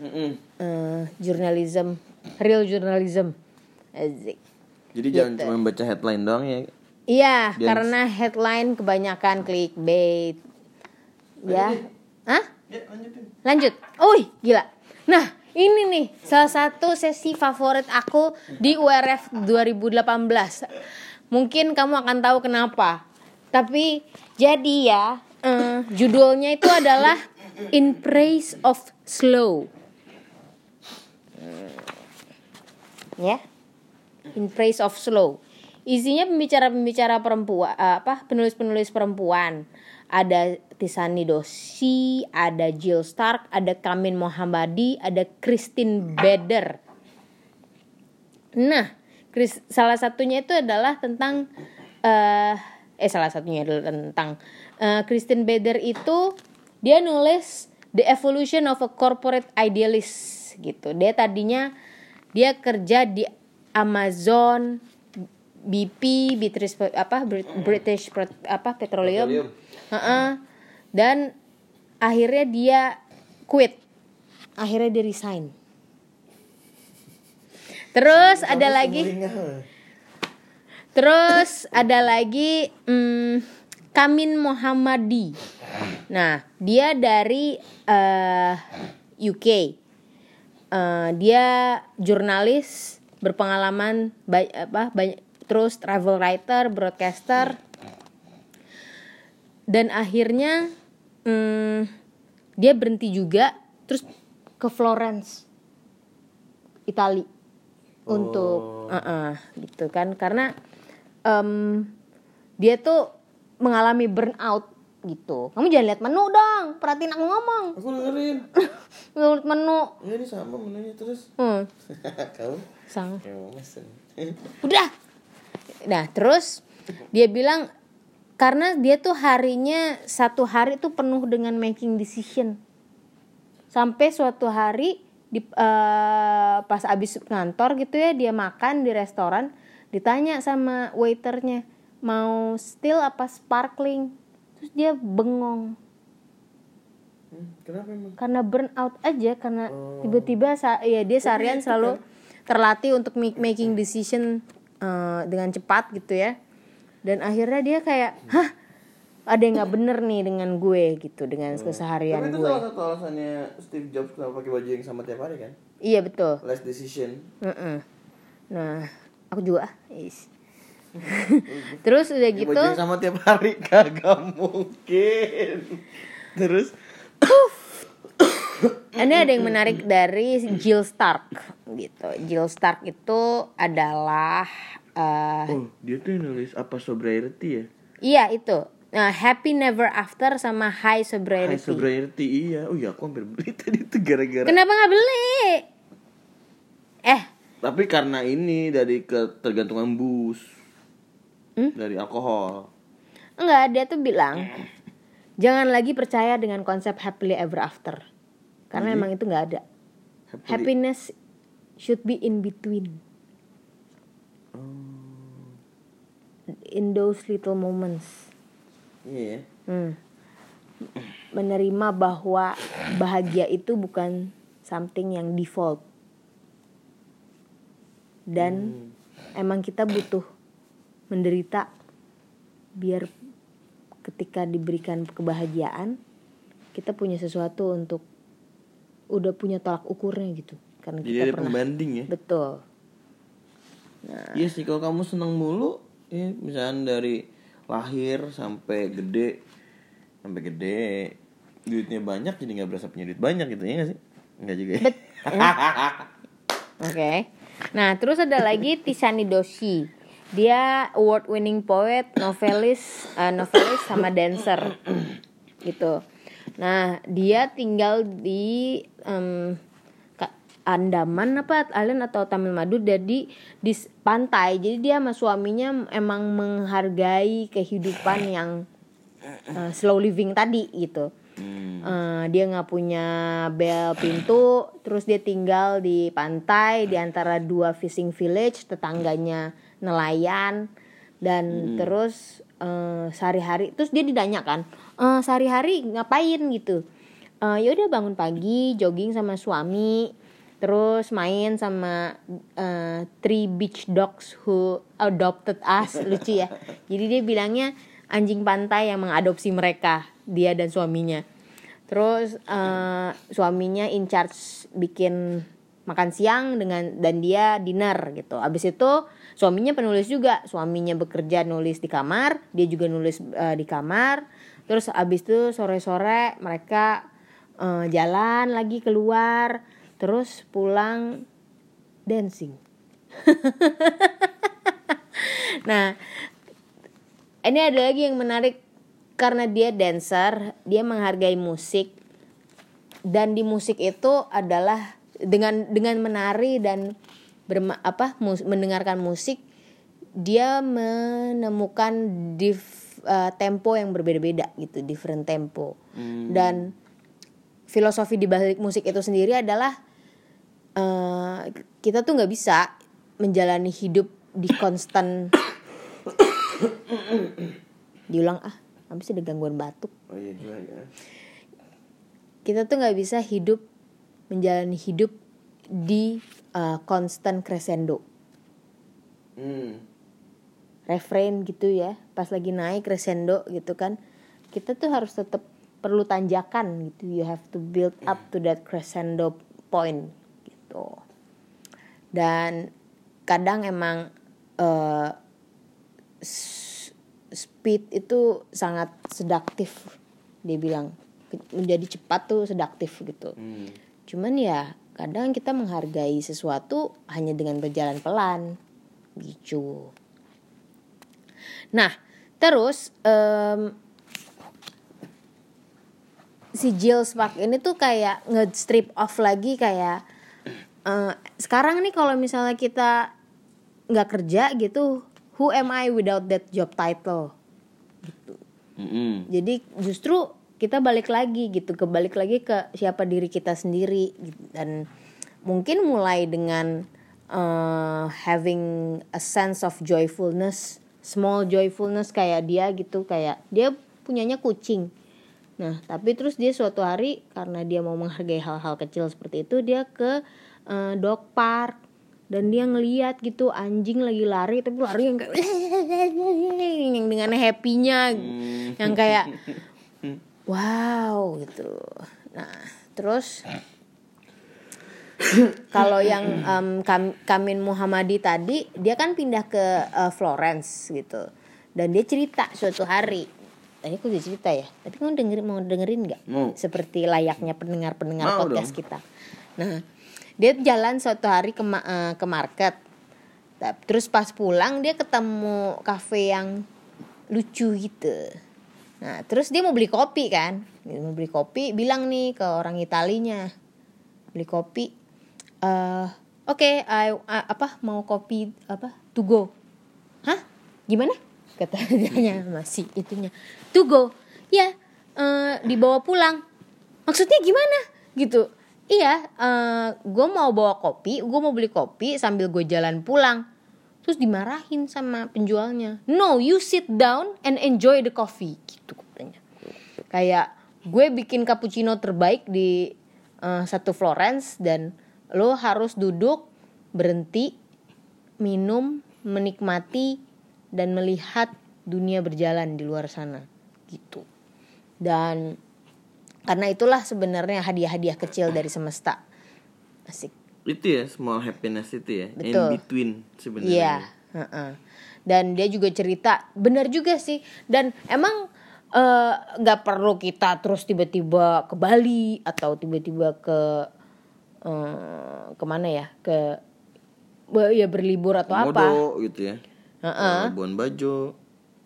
Mm-mm. eh, journalism, real journalism. Asik. Jadi jangan cuma baca headline doang ya. Iya Biar- karena headline kebanyakan clickbait. Ya, Hah? Ya lanjutin. Lanjut. Uy, gila. Nah, ini nih salah satu sesi favorit aku di URF 2018. Mungkin kamu akan tahu kenapa. Tapi jadi ya, eh, judulnya itu adalah In Praise of Slow. Hmm. Ya. In Praise of Slow. Isinya pembicara-pembicara perempuan apa penulis-penulis perempuan. Ada Tisani Dosi, ada Jill Stark, ada Kamin Mohammadi, ada Christine Beder. Nah, Chris, salah satunya itu adalah tentang eh eh salah satunya adalah tentang eh, Christine Beder itu dia nulis The Evolution of a Corporate Idealist gitu. Dia tadinya dia kerja di Amazon, BP, British apa Brit- British apa Petroleum. Petroleum. Heeh. Dan akhirnya dia quit. Akhirnya dia resign. Terus ada lagi Terus ada lagi hmm, Kamin Mohammadi. Nah, dia dari eh, UK. Eh, dia jurnalis berpengalaman ba- apa banyak terus travel writer, broadcaster. Dan akhirnya hmm, dia berhenti juga terus ke Florence, Itali untuk uh-uh, gitu kan karena em, dia tuh mengalami burnout gitu. Kamu jangan lihat menu dong, perhatiin aku ngomong. Aku dengerin. Lihat menu. Ya ini sama menunya terus. Hmm, Kamu mesen. Udah. Nah, terus dia bilang karena dia tuh harinya satu hari tuh penuh dengan making decision. Sampai suatu hari di eh, pas abis kantor gitu ya dia makan di restoran ditanya sama waiternya mau still apa sparkling? Terus dia bengong. Hmm, kenapa emang? karena burnout aja karena tiba-tiba sa- ya dia seharian selalu terlatih untuk make- making decision eh, dengan cepat gitu ya dan akhirnya dia kayak hah ada yang nggak bener nih dengan gue gitu dengan keseharian Tapi itu gue salah satu alasannya Steve Jobs kenapa pakai baju yang sama tiap hari kan? iya betul Last decision. Mm-mm. nah aku juga ah. Is. terus udah gitu baju yang sama tiap hari kagak mungkin. Terus ini ada yang menarik dari Jill Stark gitu Jill Stark itu adalah eh, oh, dia tuh yang nulis apa sobriety ya? Iya itu. Nah, Happy Never After sama High High Sobriety. sobriety iya. Oh iya aku hampir beli tadi itu gara-gara. Kenapa nggak beli? Eh, Tapi karena ini dari ketergantungan bus. Hmm? Dari alkohol. enggak dia tuh bilang jangan lagi percaya dengan konsep happily ever after. Karena emang itu nggak ada. Happily- Happiness should be in between. In those little moments. Iya ya. Hmm. Menerima bahwa bahagia itu bukan something yang default. Dan emang kita butuh menderita biar ketika diberikan kebahagiaan kita punya sesuatu untuk udah punya tolak ukurnya gitu. Karena Jadi kita ada pernah pembanding ya. betul. Iya sih kalau kamu seneng mulu, ya misalnya dari lahir sampai gede, sampai gede, duitnya banyak jadi nggak berasa punya duit banyak gitu ya nggak sih? Enggak juga ya. Oke. Nah, terus ada lagi Tisani Doshi. Dia award winning poet, novelis, eh, novelis sama dancer. gitu. Nah, dia tinggal di Ka- Andaman apa Thailand atau Tamil Nadu jadi di pantai. Jadi dia sama suaminya emang menghargai kehidupan yang eh, slow living tadi gitu. Hmm. Eh, dia nggak punya bel pintu terus dia tinggal di pantai di antara dua fishing village tetangganya nelayan dan terus eh, sehari-hari terus dia ditanya kan "Eh, sehari-hari ngapain? gitu. Eh, ya udah bangun pagi jogging sama suami terus main sama eh, three beach dogs who adopted us lucu ya. Jadi dia bilangnya anjing pantai yang mengadopsi mereka dia dan suaminya. Terus eh, suaminya in charge bikin makan siang dengan dan dia dinner gitu. Abis itu suaminya penulis juga. Suaminya bekerja nulis di kamar dia juga nulis eh, di kamar. Terus abis itu sore-sore mereka eh, jalan lagi keluar terus pulang dancing. Nah ini ada lagi yang menarik. Karena dia dancer dia menghargai musik. Dan di musik itu adalah dengan dengan menari dan berma, apa mus- mendengarkan musik dia menemukan dif, eh, tempo yang berbeda-beda gitu different tempo. Dan filosofi di balik musik itu sendiri adalah eh, kita tuh nggak bisa menjalani hidup di konstan. Diulang ah habis ada gangguan batuk. Oh iya gimana? kita tuh nggak bisa hidup menjalani hidup di uh, constant crescendo. Hmm. refrain gitu ya pas lagi naik crescendo gitu kan kita tuh harus tetap perlu tanjakan gitu. You have to build up to that crescendo point gitu. Dan kadang emang uh, speed itu sangat sedaktif dia bilang menjadi cepat tuh sedaktif gitu. Hmm. cuman ya kadang kita menghargai sesuatu hanya dengan berjalan pelan. Gitu. Nah terus em, si Jill Spark ini tuh kayak nge-strip off lagi kayak eh, sekarang nih kalau misalnya kita nggak kerja gitu who am I without that job title Mm-mm. jadi justru kita balik lagi gitu kebalik lagi ke siapa diri kita sendiri gitu. dan mungkin mulai dengan uh, having a sense of joyfulness small joyfulness kayak dia gitu kayak dia punyanya kucing nah tapi terus dia suatu hari karena dia mau menghargai hal-hal kecil seperti itu dia ke uh, dog park. Dan dia ngeliat gitu anjing lagi lari tapi lari yang kayak yang dengan happy-nya. Yang kayak wow gitu. Nah terus kalau yang em, Kam- Kamin Muhammadi tadi dia kan pindah ke eh, Florence gitu. Dan dia cerita suatu hari. Tadi aku udah cerita ya tapi kamu dengerin mau dengerin nggak? Seperti layaknya pendengar-pendengar Mau podcast dong. kita. Nah dia jalan suatu hari ke eh, ke market. Terus pas pulang dia ketemu kafe yang lucu gitu. Nah terus dia mau beli kopi kan? Dia mau beli kopi bilang nih ke orang Italinya beli kopi eh oke I- I- apa mau kopi apa to go. Hah? Gimana? Katanya masih itunya. To go? Ya eh, dibawa pulang. Maksudnya gimana? Gitu iya gue mau bawa kopi gue mau beli kopi sambil gue jalan pulang. Terus dimarahin sama penjualnya. No you sit down and enjoy the coffee gitu katanya. Kayak gue bikin cappuccino terbaik di eh, satu Florence dan lo harus duduk berhenti minum menikmati dan melihat dunia berjalan di luar sana gitu. Dan karena itulah sebenarnya hadiah-hadiah kecil dari semesta asik Itu ya small happiness itu ya. Betul. In between sebenarnya. Iya, heeh. Dan dia juga cerita, benar juga sih. Dan emang eh, nggak perlu kita terus tiba-tiba ke Bali atau tiba-tiba ke eh, ke mana ya, ke ya berlibur atau apa. Komodo gitu ya. Heeh. Labuan Bajo.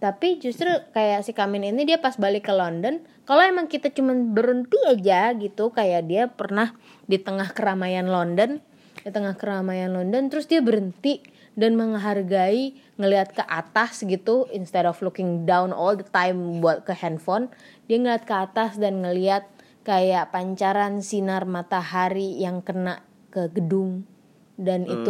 Tapi justru kayak si Kamin ini dia pas balik ke London, kalau emang kita cuman berhenti aja gitu, kayak dia pernah di tengah keramaian London, di tengah keramaian London terus dia berhenti dan menghargai ngelihat ke atas gitu instead of looking down all the time buat ke handphone dia ngeliat ke atas dan ngelihat kayak pancaran sinar matahari yang kena ke gedung. Dan itu